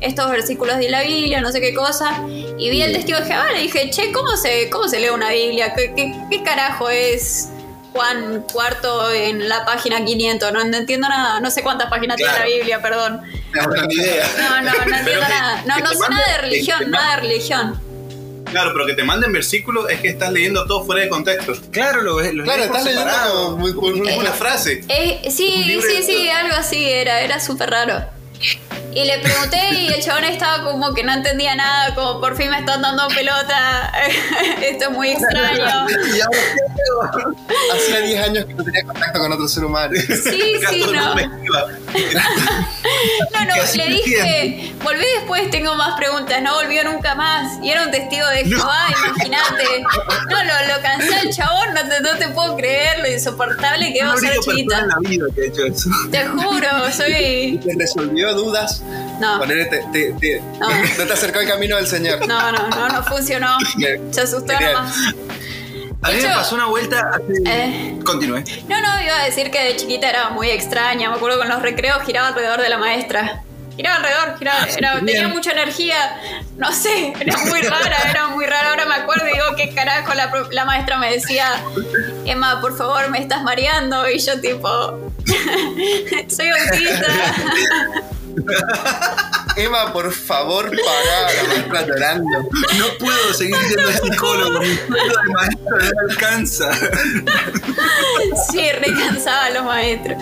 C: estos versículos de la Biblia, no sé qué cosa. Y vi el testigo de Jehová y le dije, che, ¿cómo se, cómo se lee una Biblia? ¿Qué, qué, qué carajo es Juan cuarto en la página 500? No, no entiendo nada, no sé cuántas páginas
B: Claro.
C: tiene la Biblia, perdón.
B: No tengo ni idea.
C: No, no, no entiendo
F: que-
C: nada. No, no sé nada de religión,
F: te
C: nada de religión.
F: Claro, pero que te manden versículos es que estás leyendo todo fuera de contexto.
B: Claro, lo ves.
A: Claro, estás leyendo como muy- muy-
F: Una frase.
C: Eh, sí, sí, sí, algo así era, era súper raro. Y le pregunté y el chabón estaba como que no entendía nada, como por fin me están dando pelota. Esto es muy extraño.
A: Y ahora, Hacía 10 años que no tenía contacto con otro ser humano.
C: Sí, sí,
F: el
C: no. No, no, le dije, volví después, tengo más preguntas, no volvió nunca más. Y era un testigo de Jehová, imagínate. No, lo, lo cansé al chabón, no te, no te puedo creer, lo insoportable que va a ser chiquita.
B: en la vida que ha hecho eso.
C: Te juro, soy.
A: Te resolvió dudas.
C: No.
A: Ponele, te, te- te-
C: No.
A: no te acercó al camino del Señor.
C: No, no, no, no funcionó. Se asustó nomás.
B: A mí me pasó una vuelta hace...
C: Eh.
B: Continúe.
C: No, no, iba a decir que de chiquita era muy extraña. Me acuerdo con los recreos giraba alrededor de la maestra. Giraba alrededor, giraba, era-
B: bien.
C: tenía mucha energía. No sé, era muy rara, era muy rara. Ahora me acuerdo y digo, qué carajo, la, pro- la maestra me decía, Emma, por favor, me estás mareando. Y yo tipo, soy autista.
A: Emma, por favor, pará. La maestra llorando.
B: No puedo seguir siendo psicólogo. Mi sueldo de maestro no alcanza.
C: sí, recansaba a los maestros.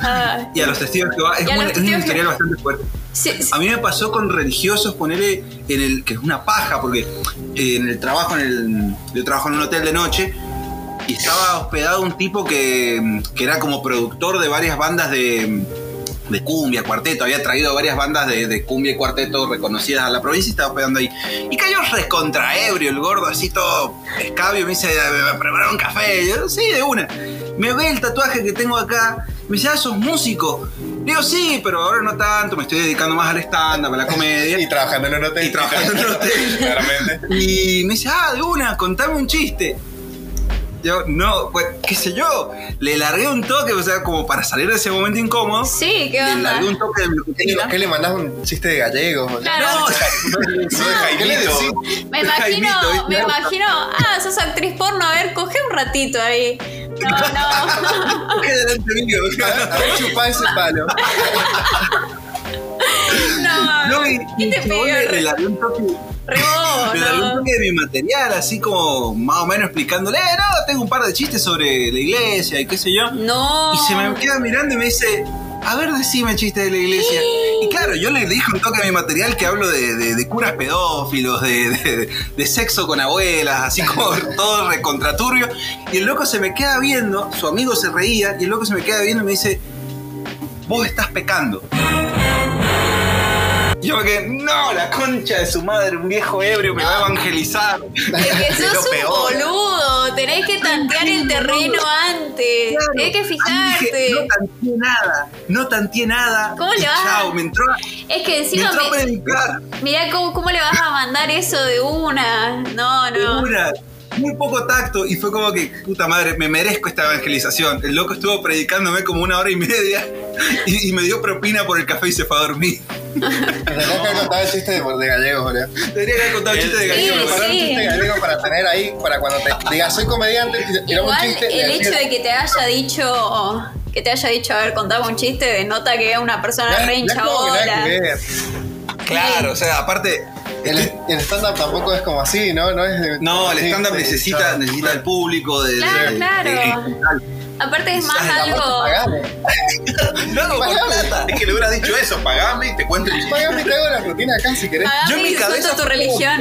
C: Ah,
B: Y a los testigos que va, es, una, es historial
C: que-
B: bastante fuerte.
C: sí, sí.
B: A mí me pasó con religiosos ponerle en el que es una paja porque eh, en el trabajo en el yo trabajo en un hotel de noche y estaba hospedado un tipo que, que era como productor de varias bandas de, de cumbia, cuarteto, había traído varias bandas de, de cumbia y cuarteto reconocidas a la provincia y estaba hospedando ahí. Y cayó recontra ebrio el gordo, así todo escabio, me dice, ¿me va a preparar un café? Y yo, sí, de una. Me ve el tatuaje que tengo acá, me dice, ah, sos músico. Digo, sí, pero ahora no tanto, me estoy dedicando más al stand-up, a la comedia.
A: Y trabajando en un hotel.
B: Y trabajando en un hotel.
F: Claramente.
B: Y me dice, ah, de una, contame un chiste. Yo, no, pues, qué sé yo. Le largué un toque, o sea, como para salir de ese momento incómodo.
C: Sí, ¿qué
B: Le
C: onda?
B: largué un toque de mi
A: ¿Qué,
B: rutina.
A: qué le mandás un chiste de gallegos? o sea?
C: Claro.
B: No,
A: ¿Qué le
F: Jaimito.
A: decís?
C: Me imagino,
B: Jaimito,
C: me imagino, ah, sos actriz porno, a ver, coge un ratito ahí. No, no,
B: ¿qué delante mío?
A: A ver, chupá ese palo.
C: no.
B: No, y,
C: ¿Qué te pidió?
B: le, un toque. Le un
C: no.
B: toque de mi material, así como más o menos explicándole, eh, no, tengo un par de chistes sobre la iglesia y qué sé yo.
C: No.
B: Y se me queda mirando y me dice, a ver, decime chistes de la iglesia. Y claro, yo le dije un toque a mi material que hablo de, de- de curas pedófilos, de, de- de sexo con abuelas, así como todo recontraturbio. Y el loco se me queda viendo, su amigo se reía, y el loco se me queda viendo y me dice, vos estás pecando. Yo que, no, la concha de su madre, un viejo ebrio me va a evangelizar.
C: Es que
B: Es lo
C: sos un
B: peor.
C: boludo, tenés que tantear el terreno antes,
B: Claro.
C: tenés que
B: dije,
C: fijarte.
B: no tanteé nada, no tanteé nada.
C: ¿Cómo le vas
B: Chao, me entró,
C: Es que
B: me
C: encima me,
B: predicar.
C: mirá cómo, cómo le vas a mandar eso de una. No, no.
B: Una, muy poco tacto y fue como que, puta madre, me merezco esta evangelización. El loco estuvo predicándome como una hora y media y, y me dio propina por el café y se fue a dormir.
A: Tendrías que haber contado el chiste de, de gallegos, boludo.
B: Debería haber contado un chiste de
C: Sí,
B: gallego.
A: Preparar un
C: sí.
A: chiste gallego para tener ahí, para cuando te digas soy comediante, y tirame un
C: Igual
A: chiste.
C: el hecho de que te haya dicho que te haya dicho, a ver, contame un chiste, denota que es una persona
A: "Ya-
C: re
A: ya
C: hincha
A: como que nada
C: bola.
A: que ver".
B: Claro, o sea, aparte.
A: El, el stand-up tampoco es como así, ¿no? No, es de-
B: No, el stand-up
A: sí,
B: necesita,
A: claro.
B: necesita del público, de,
C: Claro,
B: de-
C: claro.
B: de-
C: Aparte es más
B: el
C: algo.
A: Pagame,
B: hago por
A: Pagame.
B: plata.
F: Es que le hubieras dicho eso, pagame y te cuento el
A: pagame y te hago la rutina acá si querés.
C: Pagame
B: Yo en mi
C: y disfruto
B: cabeza
C: tu religión.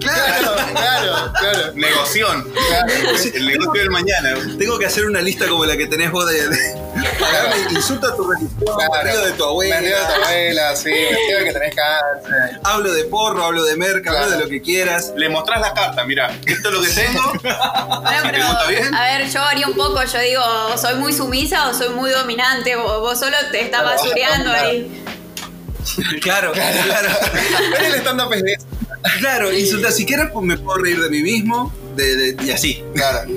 A: Claro, claro, claro.
F: Negoción.
A: claro.
F: El negocio del mañana.
B: Tengo que hacer una lista como la que tenés vos de. insulta a tu religión, me río de tu abuela.
A: Me río de tu abuela, sí, me río de que tenés cáncer.
B: Hablo de porro, hablo de merca, hablo
A: Claro.
B: de lo que quieras.
F: Le mostrás la carta, mira, esto es lo que tengo.
C: Bueno,
F: te
C: pero,
F: bien.
C: a ver, yo haría un poco, yo digo, ¿soy muy sumisa o soy muy dominante? Vos, vos solo te estás
A: Claro,
C: basureando
A: claro.
C: ahí.
B: Claro, claro.
A: Pero el stand-up es de eso.
B: Claro, insulta. Si quieres, pues me puedo reír de mí mismo. De, de- y así.
A: Claro.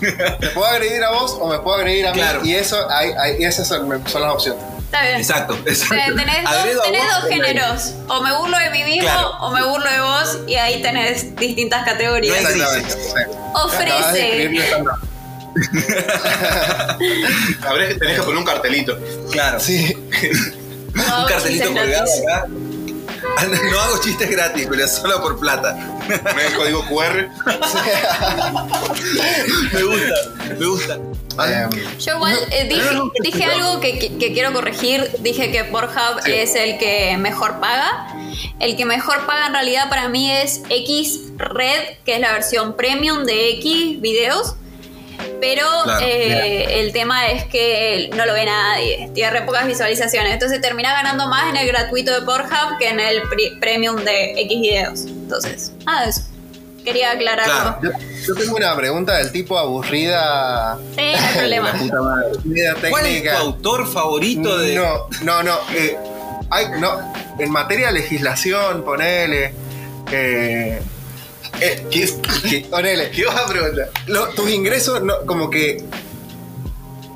A: Me puedo agredir a vos o me puedo agredir a mí.
B: Claro.
A: Y eso, hay, hay- y esas son, son las opciones.
C: Está bien.
B: Exacto, exacto.
C: Tenés, dos, tenés dos
B: o me-
C: géneros. O me burlo de mí mismo
B: Claro.
C: o me burlo de vos y ahí tenés distintas categorías.
A: Exactamente.
C: Ofrece.
F: Que tenés que poner un cartelito.
B: Claro.
A: Sí.
B: Un cartelito colgado acá. No hago chistes gratis, pero solo por plata.
F: ¿Me el código QR?
B: me gusta, me gusta.
A: Eh,
C: Yo igual eh, dije, dije algo que, que- que quiero corregir. Dije que Pornhub es el que mejor paga. El que mejor paga en realidad para mí es X Red, que es la versión premium de X videos. Pero
B: Claro,
C: eh, el tema es que no lo ve nadie. Tiene re pocas visualizaciones. Entonces termina ganando más en el gratuito de Pornhub que en el premium de X videos. Entonces, nada de eso. Quería aclararlo.
B: Claro.
A: yo, yo tengo una pregunta del tipo aburrida.
C: Sí, no hay problema.
B: ¿Cuál es tu autor favorito de.?
A: No, no, no. eh, hay, no. En materia de legislación, ponele. Eh, eh,
F: ¿Qué, qué,
A: ponele.
F: qué vas a preguntar?
A: Lo- tus ingresos, no, como que.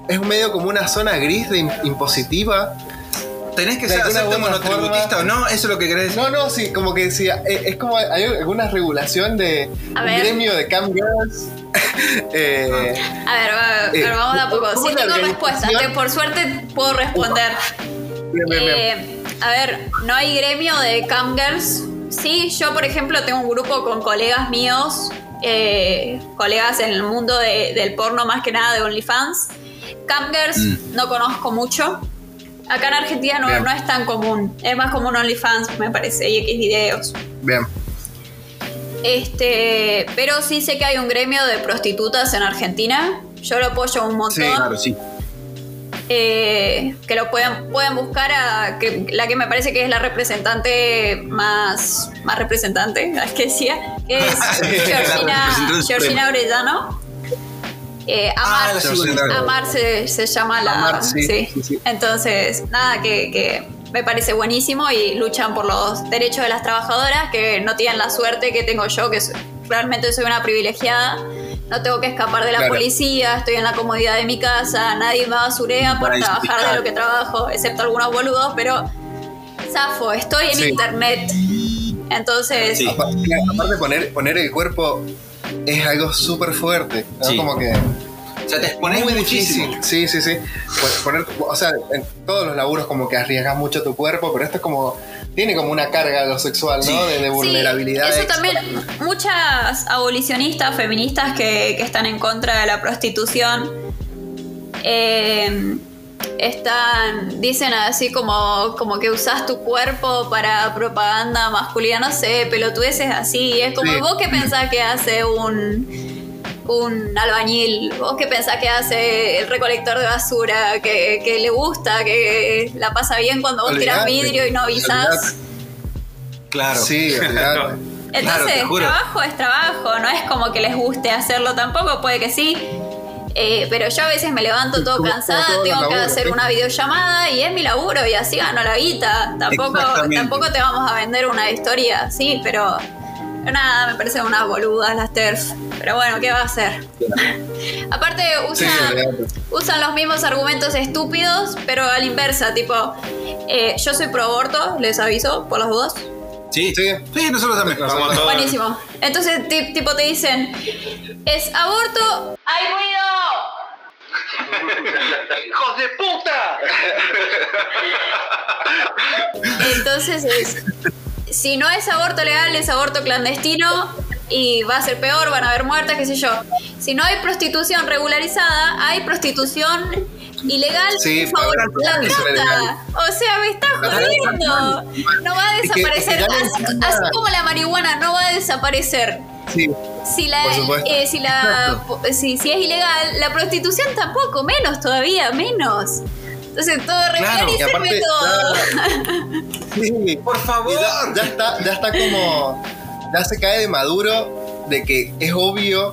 A: Es medio como una zona gris de im- impositiva.
B: ¿Tenés que
A: De
B: ser hacerte monotributista o no? ¿Eso es lo que querés decir?
A: No, no, sí, como que sí. eh, Es como hay alguna regulación de
C: A
A: un
C: ver.
A: gremio de cam girls. eh,
C: A ver, va-
A: Eh,
C: pero vamos de a poco.
A: ¿cómo
C: Sí,
A: es
C: tengo respuesta. Te- por suerte puedo responder.
A: bien, bien, bien.
C: Eh, a ver, no hay gremio de camgirls. Sí, yo por ejemplo tengo un grupo con colegas míos, eh, colegas en el mundo de- del porno más que nada de OnlyFans. Camgirls
B: Mm.
C: no conozco mucho. Acá en Argentina no, no es tan común. Es más común OnlyFans, me parece, y X videos.
A: bien.
C: Este, pero sí sé que hay un gremio de prostitutas en Argentina. Yo lo apoyo un montón.
A: Sí,
B: Claro, sí.
C: Eh, que lo pueden, pueden buscar a que- la que me parece que es la representante más, más representante, es que decía, que es Georgina, Georgina Orellano. Eh,
B: Ah,
C: Amar,
B: la segunda.
C: Amar se, se llama la.
A: Amar, sí.
C: Entonces, nada, que, que me parece buenísimo y luchan por los derechos de las trabajadoras que no tienen la suerte que tengo yo, que realmente soy una privilegiada. No tengo que escapar de la
A: Claro.
C: policía, estoy en la comodidad de mi casa, nadie me basurea por trabajar de lo que trabajo, excepto algunos boludos, pero zafo, estoy en
A: Sí.
C: internet. Entonces,
B: Sí.
A: Apa- Aparte, poner, poner el cuerpo es algo súper fuerte. ¿no?
B: Sí.
A: Como que.
B: O sea, te exponés
A: muy
B: muchísimo.
A: difícil. Sí, sí, sí. Pon- Poner, o sea, en todos los laburos como que arriesgas mucho tu cuerpo, pero esto es como. Tiene como una carga de lo sexual,
B: Sí.
A: ¿no? De, de
C: Sí,
A: vulnerabilidad.
C: eso
A: extra.
C: también, muchas abolicionistas feministas que, que están en contra de la prostitución eh, están, dicen así como, como que usás tu cuerpo para propaganda masculina, no sé, pelotudeces así. Es como
A: Sí.
C: vos que pensás que hace un un albañil, vos que pensás que hace el recolector de basura, que, que le gusta, que la pasa bien cuando vos tirás
A: Olvidate,
C: vidrio y no avisás.
B: Claro.
A: Sí, olvidate.
C: Entonces, trabajo es trabajo, no es como que les guste hacerlo tampoco, puede que sí. Eh, pero yo a veces me levanto todo cansada, tengo que hacer
A: sí.
C: una videollamada y es mi laburo y así gano la guita. Tampoco, tampoco te vamos a vender una historia, sí, pero, pero nada, me parecen unas boludas las TERF. Pero bueno, ¿qué va a hacer? Aparte, usan, usan los mismos argumentos estúpidos, pero a la inversa, tipo, eh, yo soy pro aborto, les aviso, por las dudas.
B: Sí.
A: Sí.
B: Sí, nosotros también.
A: Nosotros.
C: Buenísimo. Entonces, ti- tipo, te dicen, es aborto, hay ruido.
F: ¡Hijos de puta!
C: Entonces, es, si no es aborto legal, es aborto clandestino y va a ser peor, van a haber muertes, qué sé yo. Si no hay prostitución regularizada, hay prostitución ilegal
A: Sí,
C: por favor, la
A: ilegal.
C: O sea, me
A: trata
C: jodiendo. No va a desaparecer. así, como la marihuana no va a desaparecer.
A: Sí.
C: Si, la, eh, si, la, si, si es ilegal, la prostitución tampoco, menos todavía, menos. Entonces todo
B: Claro, y
A: Y aparte,
C: todo.
A: Sí.
B: Por favor.
A: Y ya, ya está, ya está como. Ya se cae de maduro de que es obvio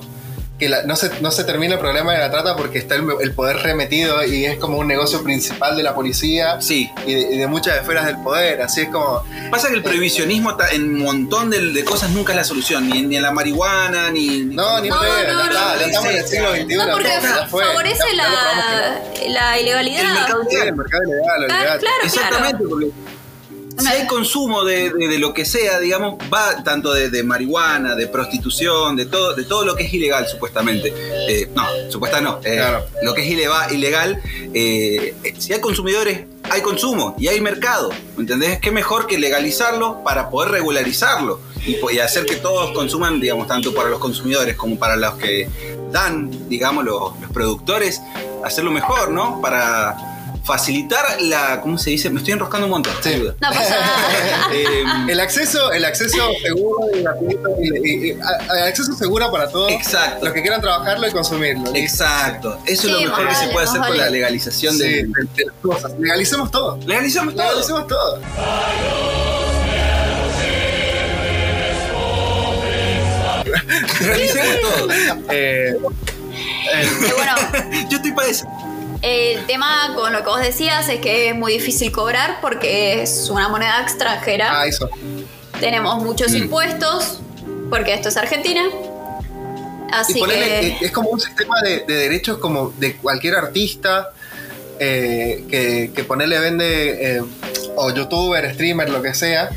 A: que la- no, se, no se termina el problema de la trata porque está el, el poder remetido y es como un negocio principal de la policía
B: Sí.
A: y de, y de muchas esferas del poder. Así es como.
B: Pasa que el prohibicionismo ta- en un montón de, de cosas nunca es la solución, ni, ni en la marihuana, ni...
A: No, ni
C: No,
A: en
C: no, no,
A: ya estamos en el siglo. XXI.
C: No, porque
A: ya fue.
C: favorece
A: Ya-
C: la, la ilegalidad.
B: El mercado
A: Sí, el mercado ilegal,
C: Ah,
A: olvidate.
C: claro,
B: Exactamente,
C: claro.
B: porque si hay consumo de, de- de lo que sea, digamos, va tanto de, de marihuana, de prostitución, de todo, de todo lo que es ilegal, supuestamente. Eh, no, supuesta no. eh,
A: Claro.
B: Lo que es ilegal, ilegal eh, si hay consumidores hay consumo y hay mercado. ¿Entendés? ¿Qué mejor que legalizarlo para poder regularizarlo y, y hacer que todos consuman, digamos, tanto para los consumidores como para los que dan, digamos, los, los productores, hacerlo mejor, ¿no? Para facilitar la. ¿Cómo se dice? Me estoy enroscando un montón.
A: Sí.
B: ayuda.
C: No pasa nada.
B: Eh,
A: El acceso, el acceso seguro y gratuito, y- acceso seguro para todos
B: Exacto.
A: los que quieran trabajarlo y consumirlo.
B: Exacto. Eso es lo mejor que se puede hacer con la legalización
A: Sí,
B: de.
A: de, de las cosas. Legalicemos todo.
B: Legalizamos todo.
A: Legalicemos todo.
B: Legalicemos todo.
A: Eh,
C: Eh, bueno,
B: Yo estoy para eso.
C: El tema con lo que vos decías es que es muy difícil cobrar porque es una moneda extranjera.
A: ah, eso.
C: Tenemos muchos
B: Mm.
C: impuestos porque esto es Argentina. Así
A: y ponele,
C: que
A: es como un sistema de, de derechos como de cualquier artista eh, que, que ponerle vende, eh, o youtuber, streamer, lo que sea,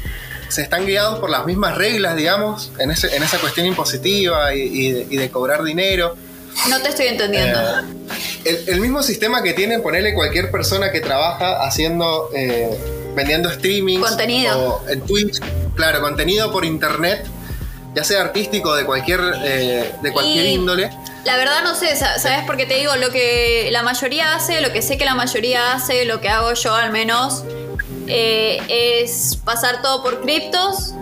A: se están guiados por las mismas reglas, digamos, en, ese- en esa cuestión impositiva y, y de, y de cobrar dinero.
C: No te estoy entendiendo.
A: Eh, el, el mismo sistema que tiene ponerle cualquier persona que trabaja haciendo, eh, vendiendo streaming.
C: Contenido.
A: O en Twitch, claro, contenido por internet, ya sea artístico de cualquier, eh, de cualquier
C: Y-
A: índole.
C: La verdad no sé, sa- ¿sabes por qué te digo? Lo que la mayoría hace, lo que sé que la mayoría hace, lo que hago yo al menos, eh, es pasar todo por criptos.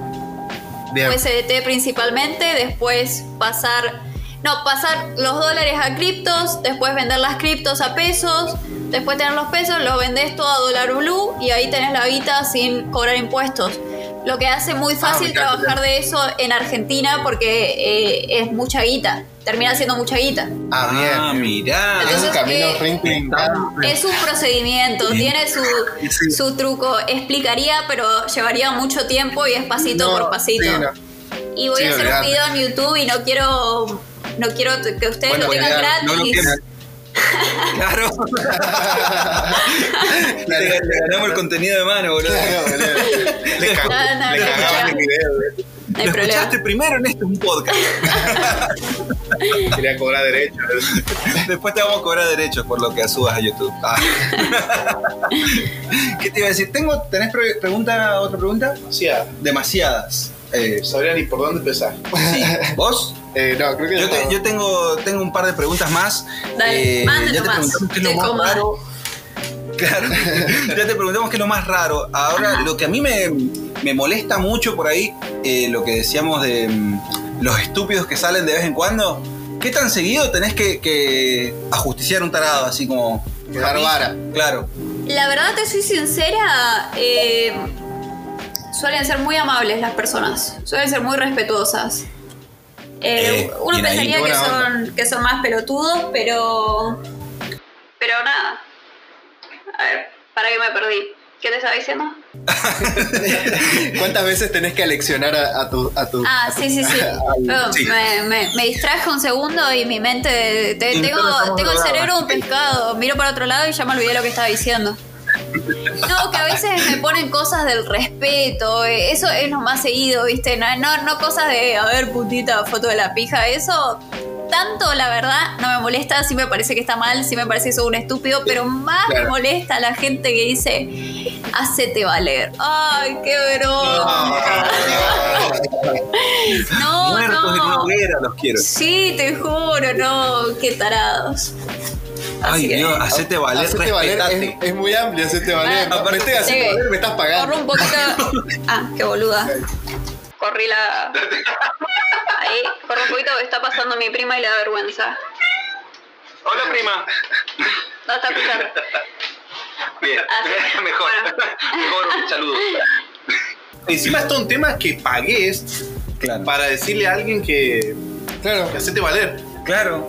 C: USDT principalmente, después pasar, no, pasar los dólares a criptos, después vender las criptos a pesos, después tener los pesos, los vendés todo a dólar blue y ahí tenés la guita sin cobrar impuestos. Lo que hace muy fácil
A: me encanta.
C: trabajar de eso en Argentina porque eh, es mucha guita, termina siendo mucha guita.
A: Ah, bien.
B: Ah, mirá.
A: Es un camino
C: eh. Es un procedimiento, tiene su,
A: Sí.
C: su truco. Explicaría, pero llevaría mucho tiempo y es pasito
A: No,
C: por pasito.
A: sí, no.
C: Y voy
A: Sí,
C: a hacer
A: olvidate.
C: un video en YouTube y no quiero no quiero que ustedes
B: Bueno,
C: lo tengan
A: ya,
C: gratis.
B: no lo quiero. Claro. le, le ganamos el contenido de mano, boludo.
A: Claro, boludo.
F: Le, cag-
C: No, no,
F: le
C: no,
F: cagaban
C: no.
F: el video,
C: no hay
B: Lo
C: problema.
B: escuchaste primero en este es un podcast.
F: Quería cobrar derechos.
B: Después te vamos a cobrar derechos por lo que subas a YouTube. Ah. ¿Qué te iba a decir? ¿Tengo, ¿Tenés pre- pregunta, otra pregunta?
F: Sea,
B: Demasiadas. Eh,
F: sabría ni por dónde empezar.
B: sí. ¿Vos?
A: Eh, no, creo que
B: Yo, te-
A: no.
B: yo tengo, tengo un par de preguntas más.
C: Dale,
B: Eh, ya te preguntamos qué es lo más raro. Claro, ya te preguntamos qué es lo más raro. Ahora, lo que a mí me, me molesta mucho por ahí, eh, lo que decíamos de mm, los estúpidos que salen de vez en cuando. ¿Qué tan seguido tenés que, que ajusticiar un tarado así como.
A: Vara.
B: Claro.
C: La verdad, te soy sincera, eh, suelen ser muy amables las personas, suelen ser muy respetuosas. Eh,
B: Eh,
C: uno pensaría
A: qué
C: que son, que son más pelotudos, pero. Pero nada. A ver, para que me perdí. ¿Qué te estaba diciendo?
A: ¿Cuántas veces tenés que aleccionar a, a tu, a tu
C: Ah, sí, sí, sí. Perdón,
B: sí.
C: Me, me- me distraje un segundo y mi mente. te- tengo tengo el cerebro un pescado. Miro para otro lado y ya me olvidé lo que estaba diciendo. No, que a veces me ponen cosas del respeto. eh, Eso es lo más seguido, ¿viste? No, no, no cosas de, a ver, putita, foto de la pija. Eso. Tanto, la verdad, no me molesta, sí me parece que está mal, sí me parece que soy un estúpido, pero más me molesta la gente que dice, hacete valer. Ay, qué broma. No,
B: Muertos en una
C: no.
B: hoguera los quiero.
C: Sí, te juro, no, qué tarados.
B: Ay, Dios, hacete valer,
A: Hacete valer es, es muy amplio, hacete valer.
C: Ah,
A: haciendo
C: sí.
A: valer, me estás pagando.
C: Corro un poquito. Ah, qué boluda. Corrí la. Ahí, corro un poquito que está pasando mi prima y le da vergüenza.
F: Hola, prima.
C: No está escuchando.
F: Bien,
C: Ah,
F: mejor.
C: bueno.
F: Mejor un saludo. Encima es todo un tema que pagues
B: Claro.
F: para decirle a alguien que,
A: Claro.
F: que hacete valer.
B: Claro.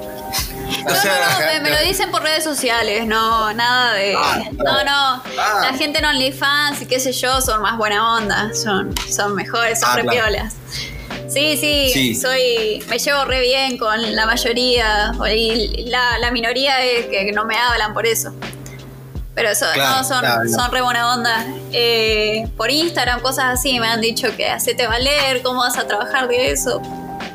C: No,
B: O sea,
C: no, no, me, me lo dicen por redes sociales, no, nada de. no, no.
A: Ah.
C: La gente en OnlyFans y qué sé yo son más buena onda, son, son mejores, son
B: Ah,
C: re
B: claro.
C: piolas. Sí, sí,
B: Sí.
C: soy. Me llevo re bien con la mayoría. Y la, la minoría es que no me hablan por eso. Pero eso,
B: Claro,
C: no, son,
A: claro.
C: son re buena onda. Eh, por Instagram, cosas así, me han dicho que hacete valer, cómo vas a trabajar de eso.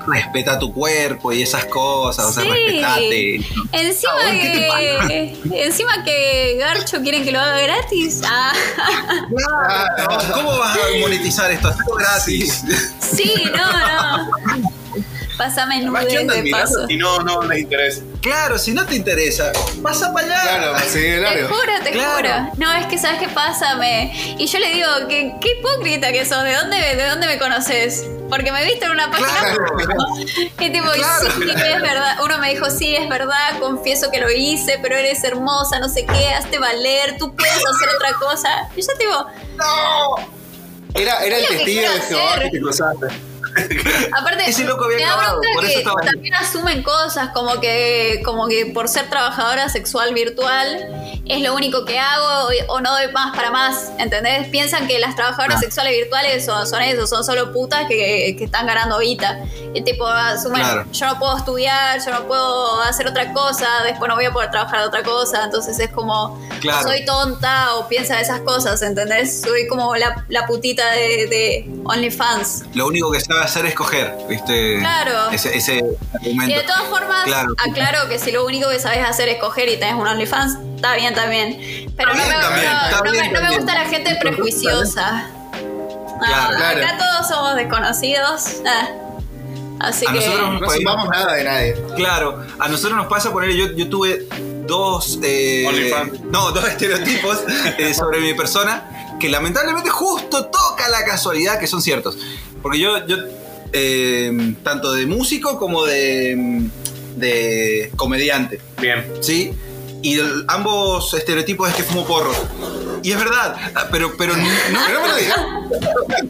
B: Respeta tu cuerpo y esas cosas, o sea,
C: Sí.
B: respetate.
C: Encima
B: Chabón, ¿qué te
C: que. Encima que Garcho quieren que lo haga gratis. Ah,
B: ¿Cómo vas a monetizar esto? Hacerlo gratis.
C: sí, no, no. Pásame
F: Además, ¿qué
C: nudes
F: andan
C: de paso.
F: si no, no les interesa?
B: Claro, si no te interesa, pasa para allá.
A: Claro, sí,
C: Te juro, te
B: Claro.
C: juro. No, es que sabes qué pasa, me. Y yo le digo, que, qué hipócrita que sos, ¿de dónde, ¿de dónde me conoces? Porque me viste en una página.
B: Claro.
C: Y tipo,
B: Claro.
C: sí, es verdad. Uno me dijo, sí, es verdad, confieso que lo hice, pero eres hermosa, no sé qué, hazte valer, tú puedes hacer otra cosa. Y yo tipo,
A: Era, era el testigo de Jehová que te cruzaste.
C: Aparte,
B: Ese loco había
C: me
B: acabado, por eso estaba ahí.
C: también asumen cosas como que, como que por ser trabajadora sexual virtual es lo único que hago o, no doy más para más, ¿entendés? Piensan que las trabajadoras
B: Claro.
C: sexuales virtuales son, son eso, son solo putas que, que están ganando guita. Y tipo, asumen,
B: Claro.
C: yo no puedo estudiar, yo no puedo hacer otra cosa, después no voy a poder trabajar de otra cosa, entonces es como,
B: Claro.
C: soy tonta o piensa esas cosas, ¿entendés? Soy como la, la putita de, de OnlyFans.
B: Lo único que sabe hacer es coger, ¿viste?
C: Claro.
B: Ese, ese
C: Y
B: argumento.
C: de todas formas,
B: Claro.
C: aclaro que si lo único que sabes hacer es coger y tenés un OnlyFans, está bien también. Pero no, me,
B: también,
C: no-
B: está
C: no me-
B: bien
C: no me
B: también.
C: gusta la gente prejuiciosa.
B: Claro,
A: claro.
C: Acá todos somos desconocidos. ah. Así
B: A
C: que.
B: nosotros-
A: No sumamos nada de nadie.
B: Claro, a nosotros nos pasa poner, yo, yo tuve dos, eh,
F: OnlyFans.
B: no, dos estereotipos eh, sobre mi persona que lamentablemente justo toca la casualidad que son ciertos. Porque yo, yo eh, tanto de músico como de, de comediante,
F: Bien.
B: ¿sí? Y el- ambos estereotipos es que fumo porro. Y es verdad, ah, pero, pero no,
A: Pero no me lo digas.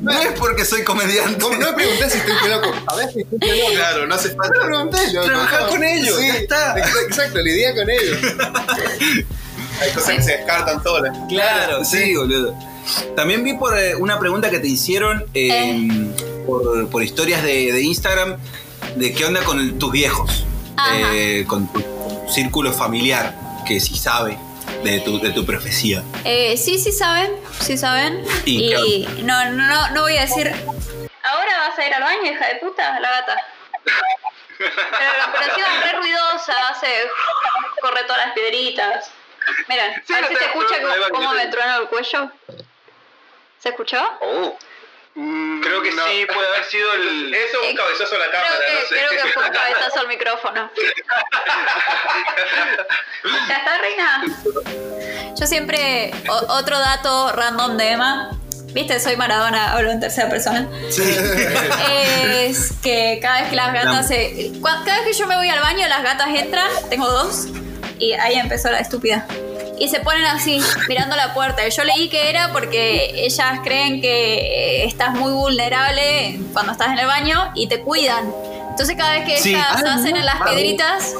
B: no es porque soy comediante.
A: No, no me pregunté si estoy loco. A ver si estoy loco.
F: Claro, no hace
A: No
F: falta.
A: me pregunté, loco.
B: Trabajá
A: No.
B: con ellos,
A: Sí,
B: ya está.
A: ex- Exacto, lidia con ellos.
F: Hay cosas que se descartan solas.
B: Claro, sí, boludo. También vi por eh, una pregunta que te hicieron eh, por, por historias de, de Instagram de qué onda con el- tus viejos, eh, con tu círculo familiar, que si sabe de tu, de tu profecía.
C: Eh, sí, sí saben, sí saben.
B: Y
C: Y, no, no, no, no voy a decir. Ahora vas a ir al baño, hija de puta, la gata. Pero, pero encima es re ruidosa, hace. corre todas las piedritas. Miren,
G: Sí,
C: a ver
G: no
C: si
G: te-
C: se escucha cómo me truena el cuello. ¿Se escuchó?
F: Oh.
G: Mm,
F: Creo que
G: no.
F: sí, puede haber sido el. Eso
C: Eh,
F: un cabezazo a la
C: Creo
F: cámara,
C: que,
F: no sé.
C: creo que fue un cabezazo al micrófono. ¿Ya está, Reina? Yo siempre. o- otro dato random de Emma. Viste, soy Maradona, hablo en tercera persona. Es que cada vez que las gatas se. Cada vez que yo me voy al baño, las gatas entran, tengo dos, y ahí empezó la estúpida. Y se ponen así, mirando la puerta. Yo leí que era porque ellas creen que eh, estás muy vulnerable cuando estás en el baño y te cuidan. Entonces cada vez que
B: Sí.
C: ellas
B: Ah,
C: hacen
B: no,
C: en las piedritas,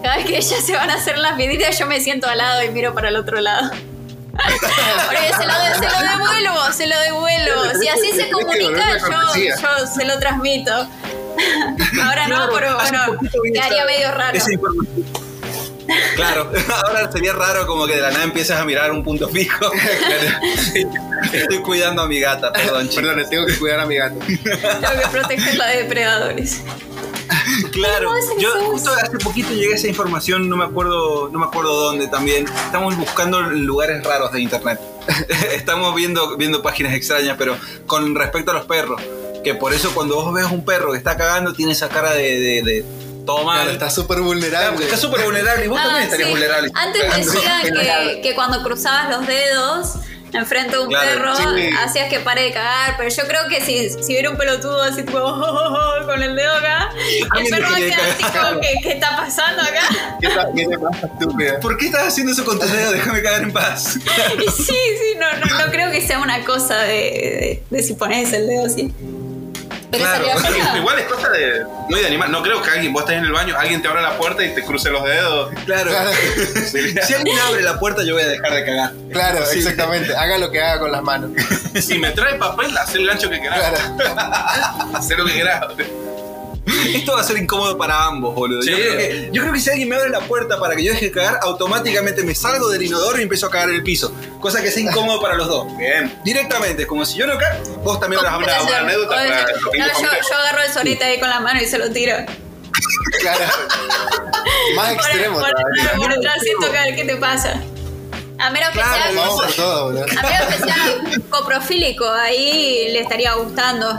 C: cada vez que ellas se van a hacer las piedritas, yo me siento al lado y miro para el otro lado. Porque se lo, se lo devuelvo, se lo devuelvo. Si así se comunica, yo, yo se lo transmito. Ahora no, pero bueno, quedaría medio raro.
B: Claro, ahora sería raro como que de la nada empiezas a mirar un punto fijo. Estoy cuidando a mi gata, perdón, chicos.
A: Perdón, tengo que cuidar a mi gato.
C: Tengo que protegerla de depredadores.
B: Claro,
C: ¿Cómo hacen
B: yo justo hace poquito llegué a esa información, no me acuerdo, no me acuerdo dónde también. Estamos buscando lugares raros de internet. Estamos viendo, viendo páginas extrañas, pero con respecto a los perros. Que por eso cuando vos ves un perro que está cagando, tiene esa cara de, de, de todo mal.
A: Claro, está súper
B: Claro,
A: vulnerable.
B: porque está súper vulnerable y vos
C: Ah,
B: también estarías
C: sí.
B: vulnerable.
C: Antes decían que, que cuando cruzabas los dedos enfrente de un
B: Claro,
C: perro
A: sí.
C: hacías que pare de cagar, pero yo creo que si, si hubiera un pelotudo así tipo con el dedo acá, el perro va a quedar así como que ¿qué está pasando acá?
A: ¿Qué, qué te pasa, estúpida?
B: ¿Por qué estás haciendo eso con tus dedos? Déjame cagar en paz.
C: Y sí, sí, no, no, no creo que sea una cosa de, de, de si pones el dedo así. Pero
B: Claro.
F: Igual es cosa de. Muy de animal. No creo que alguien, vos estés en el baño, alguien te abra la puerta y te cruce los dedos.
B: Claro.
A: Claro,
B: Si alguien abre la puerta, yo voy a dejar de cagar.
A: claro,
B: Sí.
A: exactamente. Haga lo que haga con las manos.
F: Si me trae papel, haz el gancho que querás.
A: Claro.
F: Haz lo que querás.
B: Esto va a ser incómodo para ambos, boludo.
F: Sí.
B: Yo, creo que, yo creo que si alguien me abre la puerta para que yo deje de cagar, automáticamente me salgo del inodoro y empiezo a cagar en el piso. Cosa que sea incómodo para los dos.
F: Bien.
B: Directamente, como si yo no cago, vos también vas a
F: Una- anécdota para
C: no, yo, agarro el sorete ahí con la mano y se lo tiro.
A: Claro. Más
C: Por,
A: extremo
C: por, por siento que qué te pasa. A menos que
B: Claro,
C: sea
A: Vamos por todo.
C: A menos que sea coprofílico, ahí le estaría gustando.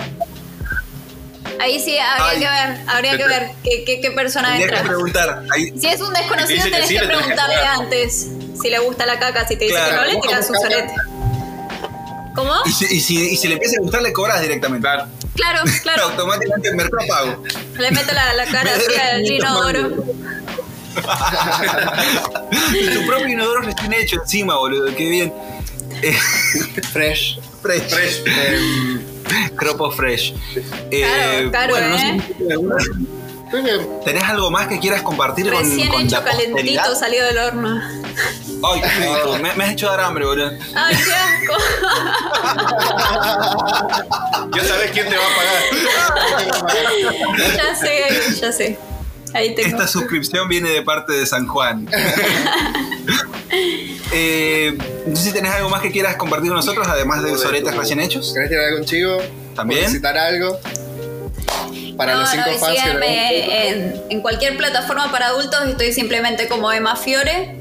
C: Ahí sí habría
B: Ay.
C: que ver, habría que ver qué, qué, qué persona
B: Tendría que
C: entra.
B: preguntar. Ahí-
C: Si es un desconocido,
F: que
C: tenés
F: sí,
C: que preguntarle antes si le gusta la caca. Si te dice
B: Claro,
C: que no, le tiras un solete. ¿Cómo?
B: y, si, y, si, y si le empieza a gustar, le cobras directamente.
F: Claro.
C: Claro, claro.
B: Automáticamente en Mercado Pago.
C: Le meto la, la cara así al inodoro.
B: tu propio inodoro recién hecho encima, boludo. Qué bien.
A: Fresh.
B: fresh.
F: Fresh.
B: Eh, Cropo fresh. Eh,
C: Claro, claro,
B: bueno, no
C: ¿eh?
B: sé,
A: que
B: ¿Tenés algo más que quieras compartir con,
C: Recién
B: con
C: hecho,
B: la
C: calentito, salió del horno.
B: Ay, qué rico. Me, me has hecho dar hambre, boludo.
C: Ay, qué asco.
F: Ya sabes quién te va a pagar.
C: ya sé, ya sé. Ahí tengo.
B: Esta suscripción viene de parte de San Juan. eh, no sé si tenés algo más que quieras compartir con nosotros, además de soretes recién hechos.
A: ¿Querés tirar algún chivo?
B: ¿También?
A: ¿Necesitar algo? Para
C: no,
A: los cinco
C: no,
A: fans que
C: en, en cualquier plataforma para adultos, estoy simplemente como Emma Fiore.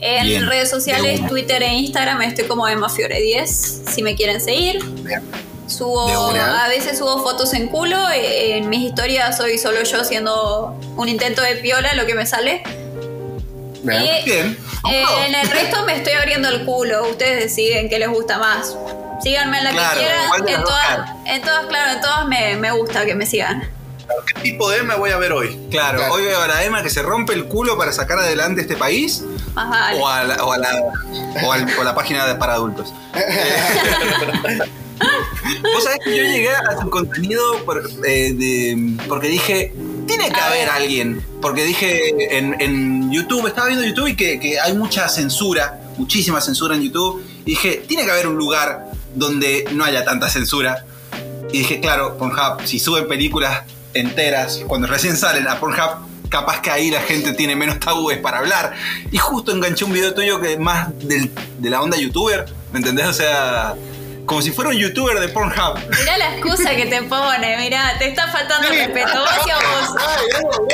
C: En
B: Bien.
C: redes
B: De
C: sociales. Twitter e Instagram estoy como Emma Fiore 10, si me quieren seguir.
B: De
C: Subo, a veces subo fotos en culo, eh, en mis historias soy solo yo haciendo un intento de piola, lo que me sale.
A: Bien.
C: Y,
B: Bien.
C: eh, en el resto me estoy abriendo el culo, ustedes deciden qué les gusta más. Síganme en la
B: Claro,
C: que quieran,
B: ¿cuál de
C: en todas,
B: caras?
C: en todas, claro, en todas me, me gusta que me sigan.
F: ¿Qué tipo de me voy a ver hoy?
B: Claro,
A: Claro.
B: hoy veo a la Emma que se rompe el culo para sacar adelante este país
C: Más vale.
B: o a la, o a la, o al- o a la página de para adultos. Vos sabés que yo llegué a tu contenido por- eh, de- porque dije, tiene que haber alguien. Porque dije en, en YouTube, estaba viendo YouTube y que, que hay mucha censura, muchísima censura en YouTube. Y dije, tiene que haber un lugar donde no haya tanta censura. Y dije, claro, Pornhub, si suben películas enteras, cuando recién salen a Pornhub, capaz que ahí la gente tiene menos tabúes para hablar. Y justo enganché un video tuyo que es más del- de la onda youtuber, ¿me entendés? O sea, como si fuera un youtuber de Pornhub.
C: Mirá la excusa que te pone, mirá, te está faltando respeto. Vos y a vos.
A: Ay, no, bueno,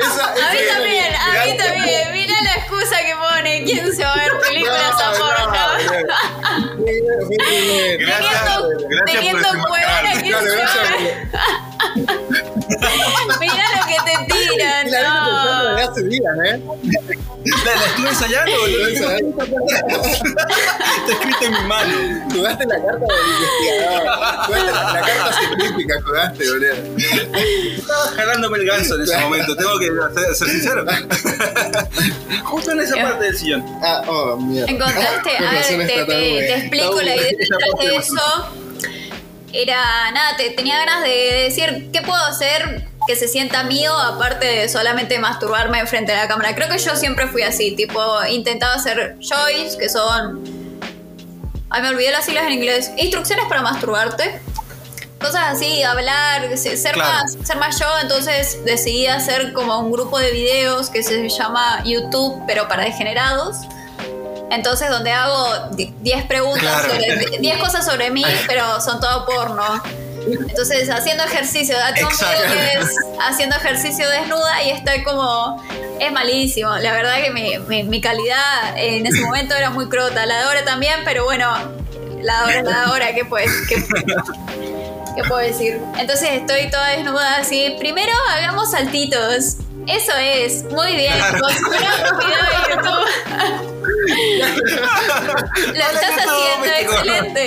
A: esa-
C: A mí también, a mí también. Mirá la excusa que pone. ¿Quién se va a ver películas a
A: No,
C: Pornhub?
A: no.
F: Gracias,
C: Teniendo,
F: gracias
C: teniendo
F: por
C: ¿quién
A: Claro,
C: se va a ver?
A: Y la
C: no.
A: desde hace días, ¿eh?
B: La, la estuve ensayando, boludo. Está escrito en mi mano.
A: Jugaste la carta del investigador. La, la carta científica, jugaste, boludo.
B: Estaba jalándome el ganso en ese momento, tengo que ser, ser sincero. Justo en esa parte del sillón.
A: Ah, oh, mierda.
C: Encontraste, a ver, te, te- explico la idea detrás de eso. Era, nada, te, tenía ganas de decir, ¿qué puedo hacer que se sienta mío aparte de solamente masturbarme frente a la cámara? Creo que yo siempre fui así, tipo, intentaba hacer joys, que son... Ay, me olvidé las siglas en inglés. Instrucciones para masturbarte. Cosas así, hablar, se- ser,
B: Claro.
C: más, ser más yo. Entonces decidí hacer como un grupo de videos que se llama YouTube, pero para degenerados. Entonces, donde hago di- 10 preguntas,
B: Claro.
C: sobre 10 cosas sobre mí, pero son todo porno. Entonces, haciendo ejercicio, tengo que es haciendo ejercicio desnuda y estoy como. Es malísimo. La verdad que mi, mi- mi calidad en ese momento era muy crota. La de ahora también, pero bueno, la de ahora es la. ¿Qué puedes, qué, qué puedo decir? Entonces, estoy toda desnuda así. Primero, hagamos saltitos. Eso es, muy bien.
B: Claro.
C: Un video de YouTube. Lo estás haciendo
B: doméstico.
C: excelente.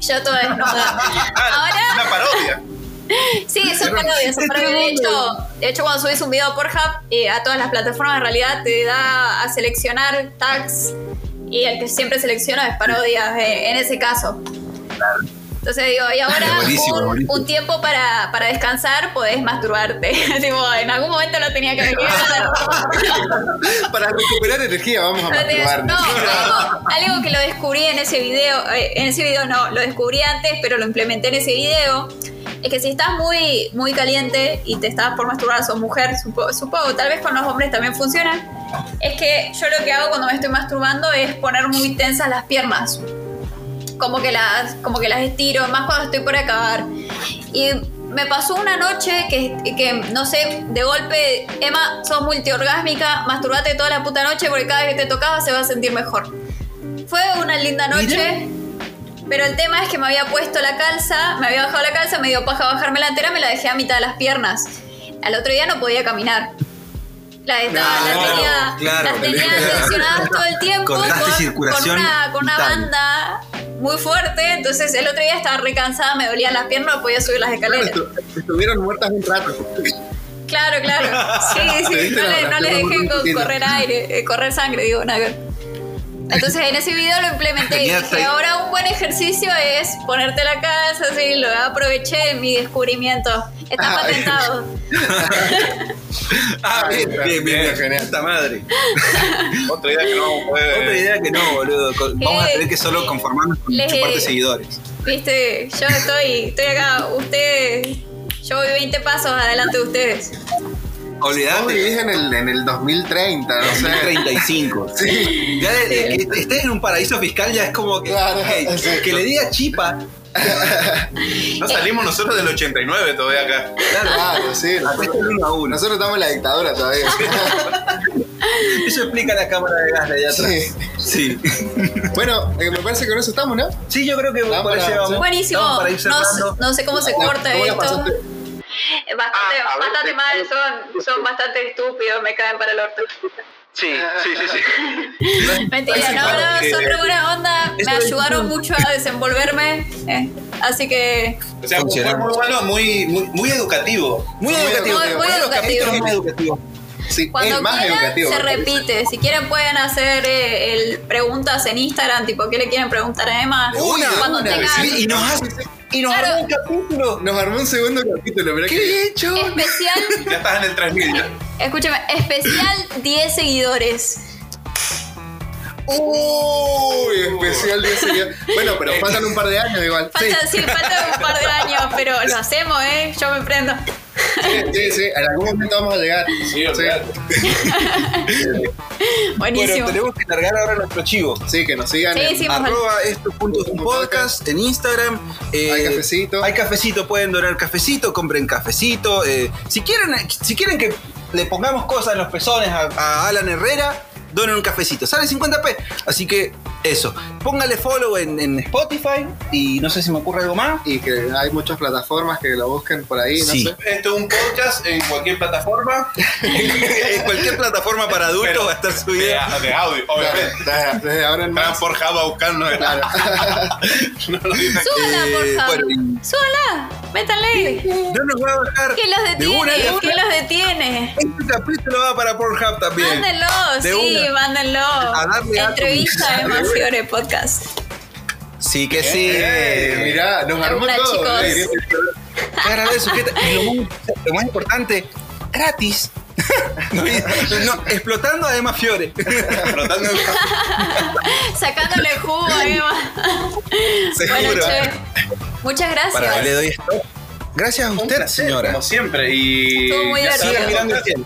C: Yo toda desnuda.
F: Ah,
C: Ahora,
F: Una parodia.
C: sí, son parodias, son parodias. De hecho, de hecho, cuando subís un video por Hub eh, a todas las plataformas, en realidad te da a seleccionar tags y el que siempre selecciona es parodia eh, en ese caso. Entonces digo, y ahora
B: Buenísimo,
C: un,
B: buenísimo.
C: un tiempo para, para descansar, podés masturbarte. tipo, en algún momento lo tenía que venir.
A: Para recuperar energía, vamos a masturbarnos.
C: no, algo, algo que lo descubrí en ese video, eh, en ese video no, lo descubrí antes, pero lo implementé en ese video, es que si estás muy, muy caliente y te estás por masturbar, sos mujer, supo- supongo, tal vez con los hombres también funciona, es que yo lo que hago cuando me estoy masturbando es poner muy tensas las piernas. Como que las, como que las estiro, más cuando estoy por acabar. Y me pasó una noche que, que, no sé, de golpe, Emma, sos multiorgásmica, masturbate toda la puta noche porque cada vez que te tocaba se va a sentir mejor. Fue una linda noche. Pero el tema es que me había puesto la calza, me había bajado la calza, me dio paja bajarme la entera, me la dejé a mitad de las piernas. Al otro día no podía caminar. La, estaba- la
B: Claro,
C: tenía,
B: claro.
C: las tenía tensionadas todo el tiempo con, con una, con una banda muy fuerte. Entonces el otro día estaba recansada, me dolían las piernas, no podía subir las escaleras.
A: Estu- Estuvieron muertas un rato.
C: Claro, claro. Sí, sí, no le, no le
A: oración
C: dejé correr aire, eh, correr sangre, digo, nada. Entonces en ese video lo implementé y dije,
B: seis-
C: ahora un buen ejercicio es ponerte la calza, así, lo aproveché en mi descubrimiento. Está
A: Ah,
C: patentado.
B: Ah, bien,
A: bien,
B: bien, bien,
A: bien,
B: bien.
A: genial.
B: Puta madre.
F: Otra idea que no puede.
B: Otra idea que no, boludo. Vamos a tener que solo conformarnos con
C: les-
B: chuparte seguidores.
C: Viste, yo estoy, estoy acá, ustedes, yo voy 20 pasos adelante de ustedes.
B: Olvidate.
A: vivís en el, en el 2030, no sé.
B: 35.
A: Sí.
B: Ya de, de que estés en un paraíso fiscal ya es como que,
A: Claro,
B: ok,
A: sí.
B: que le diga chipa.
F: No salimos nosotros del 89 todavía acá.
B: Claro,
A: Claro, sí.
B: Acá está el uno a uno.
A: Nosotros estamos en la dictadura todavía.
B: Eso explica la cámara de gas de allá atrás.
A: Sí.
B: Sí.
A: Bueno, eh, me parece que con eso estamos, ¿no?
B: Sí, yo creo que por vamos.
C: Buenísimo,
B: Vamos para ir
C: no, sé cómo se corta
A: ¿Cómo la
C: esto. Bastante,
G: Ah,
C: bastante mal, son, son bastante estúpidos, me caen para el orto.
G: Sí, sí, sí, sí.
C: Mentira, no, no, son re buena onda, me ayudaron mucho a desenvolverme, eh, así que
F: O sea, fue muy bueno, muy, muy, muy educativo.
B: Muy
A: Muy
B: educativo.
C: muy- educativo.
A: Sí,
C: cuando
A: más
C: quieran
A: educativo.
C: se repite, si quieren pueden hacer eh, el preguntas en Instagram, tipo, ¿qué le quieren preguntar a Emma?
B: Una,
C: cuando
A: una,
C: tengan
B: Sí, y nos hace. Y nos
C: Claro.
B: armó un capítulo.
A: Nos armó un segundo capítulo, mirá
B: ¿Qué he hecho?
C: especial,
F: Ya estás en el 3000. ya.
C: escúchame, especial 10 seguidores.
A: Uy, especial de ese día. Bueno, pero faltan un par de años igual.
C: Falta, sí, falta un par de años, pero lo hacemos, ¿eh? Yo me prendo.
A: Sí, sí, sí. En algún momento vamos a llegar.
F: Sí, olvídate.
C: Buenísimo.
B: Bueno, tenemos que cargar ahora nuestro chivo.
A: Sí, que nos sigan.
C: Sí,
A: en-
C: sí.
B: Arroba esto punto es un podcast en Instagram. Eh,
A: Hay cafecito.
B: Hay cafecito, pueden donar cafecito, compren cafecito. eh, si, quieren, si quieren que le pongamos cosas en los pezones a, a Alan Herrera, donen un cafecito. Sale 50p. Así que eso. Póngale follow en, en Spotify y no sé si me ocurre algo más.
A: Y que hay muchas plataformas que lo busquen por ahí, no
B: Sí.
A: sé.
F: Esto es un podcast en cualquier plataforma.
B: en cualquier plataforma para adultos
F: pero
B: va a estar
F: de,
B: subida.
F: de audio, obviamente.
A: Desde, desde ahora en
F: Van
A: más.
F: por Java a buscarnos.
A: Claro.
F: No lo dicen.
C: Súbala,
B: Eh,
C: por favor.
B: bueno, y-
C: Súbala, métanle.
B: No nos va a bajar.
C: ¿Qué los
B: de
C: detiene?
B: de una.
C: ¿Qué los detiene?
B: Este capítulo va para Pornhub también.
C: Mándenlo,
B: De
C: sí, mándenlo.
B: A darle a-
C: Entrevista de Mafiore Podcast.
B: Sí que sí.
A: Eh, mirá, nos armó
C: Hola,
A: todo.
C: chicos.
A: eh.
B: Y lo, más, lo más importante, gratis. No, no, explotando a Emma Fiore.
F: Flotando en-
C: Sacándole jugo a Emma. Bueno,
B: Seguro.
C: che. Muchas
B: Para le
C: gracias.
B: doy esto. Gracias a usted,
F: placer,
B: señora.
F: Como siempre. Y
C: Estuvo muy
F: ya.
B: Sigan mirando al cielo.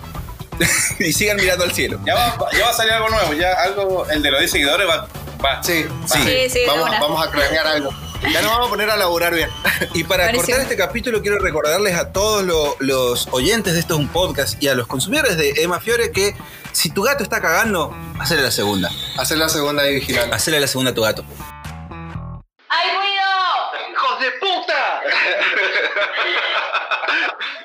B: y sigan mirando al cielo.
F: Ya va, ya va a salir algo nuevo. Ya algo, el de los 10 seguidores va. Va.
A: Sí,
B: Sí.
C: Sí,
A: Vamos, a cranear algo. Ya nos vamos a poner a laburar bien.
B: Y para
C: Buenísimo.
B: cortar este capítulo, quiero recordarles a todos lo- los oyentes de esto es un podcast y a los consumidores de Emma Fiore que si tu gato está cagando, hacele la segunda.
A: Hacer la segunda ahí vigilando.
B: Hacele la segunda a tu gato.
C: ¡Hay ruido!
G: ¡Hijos de puta!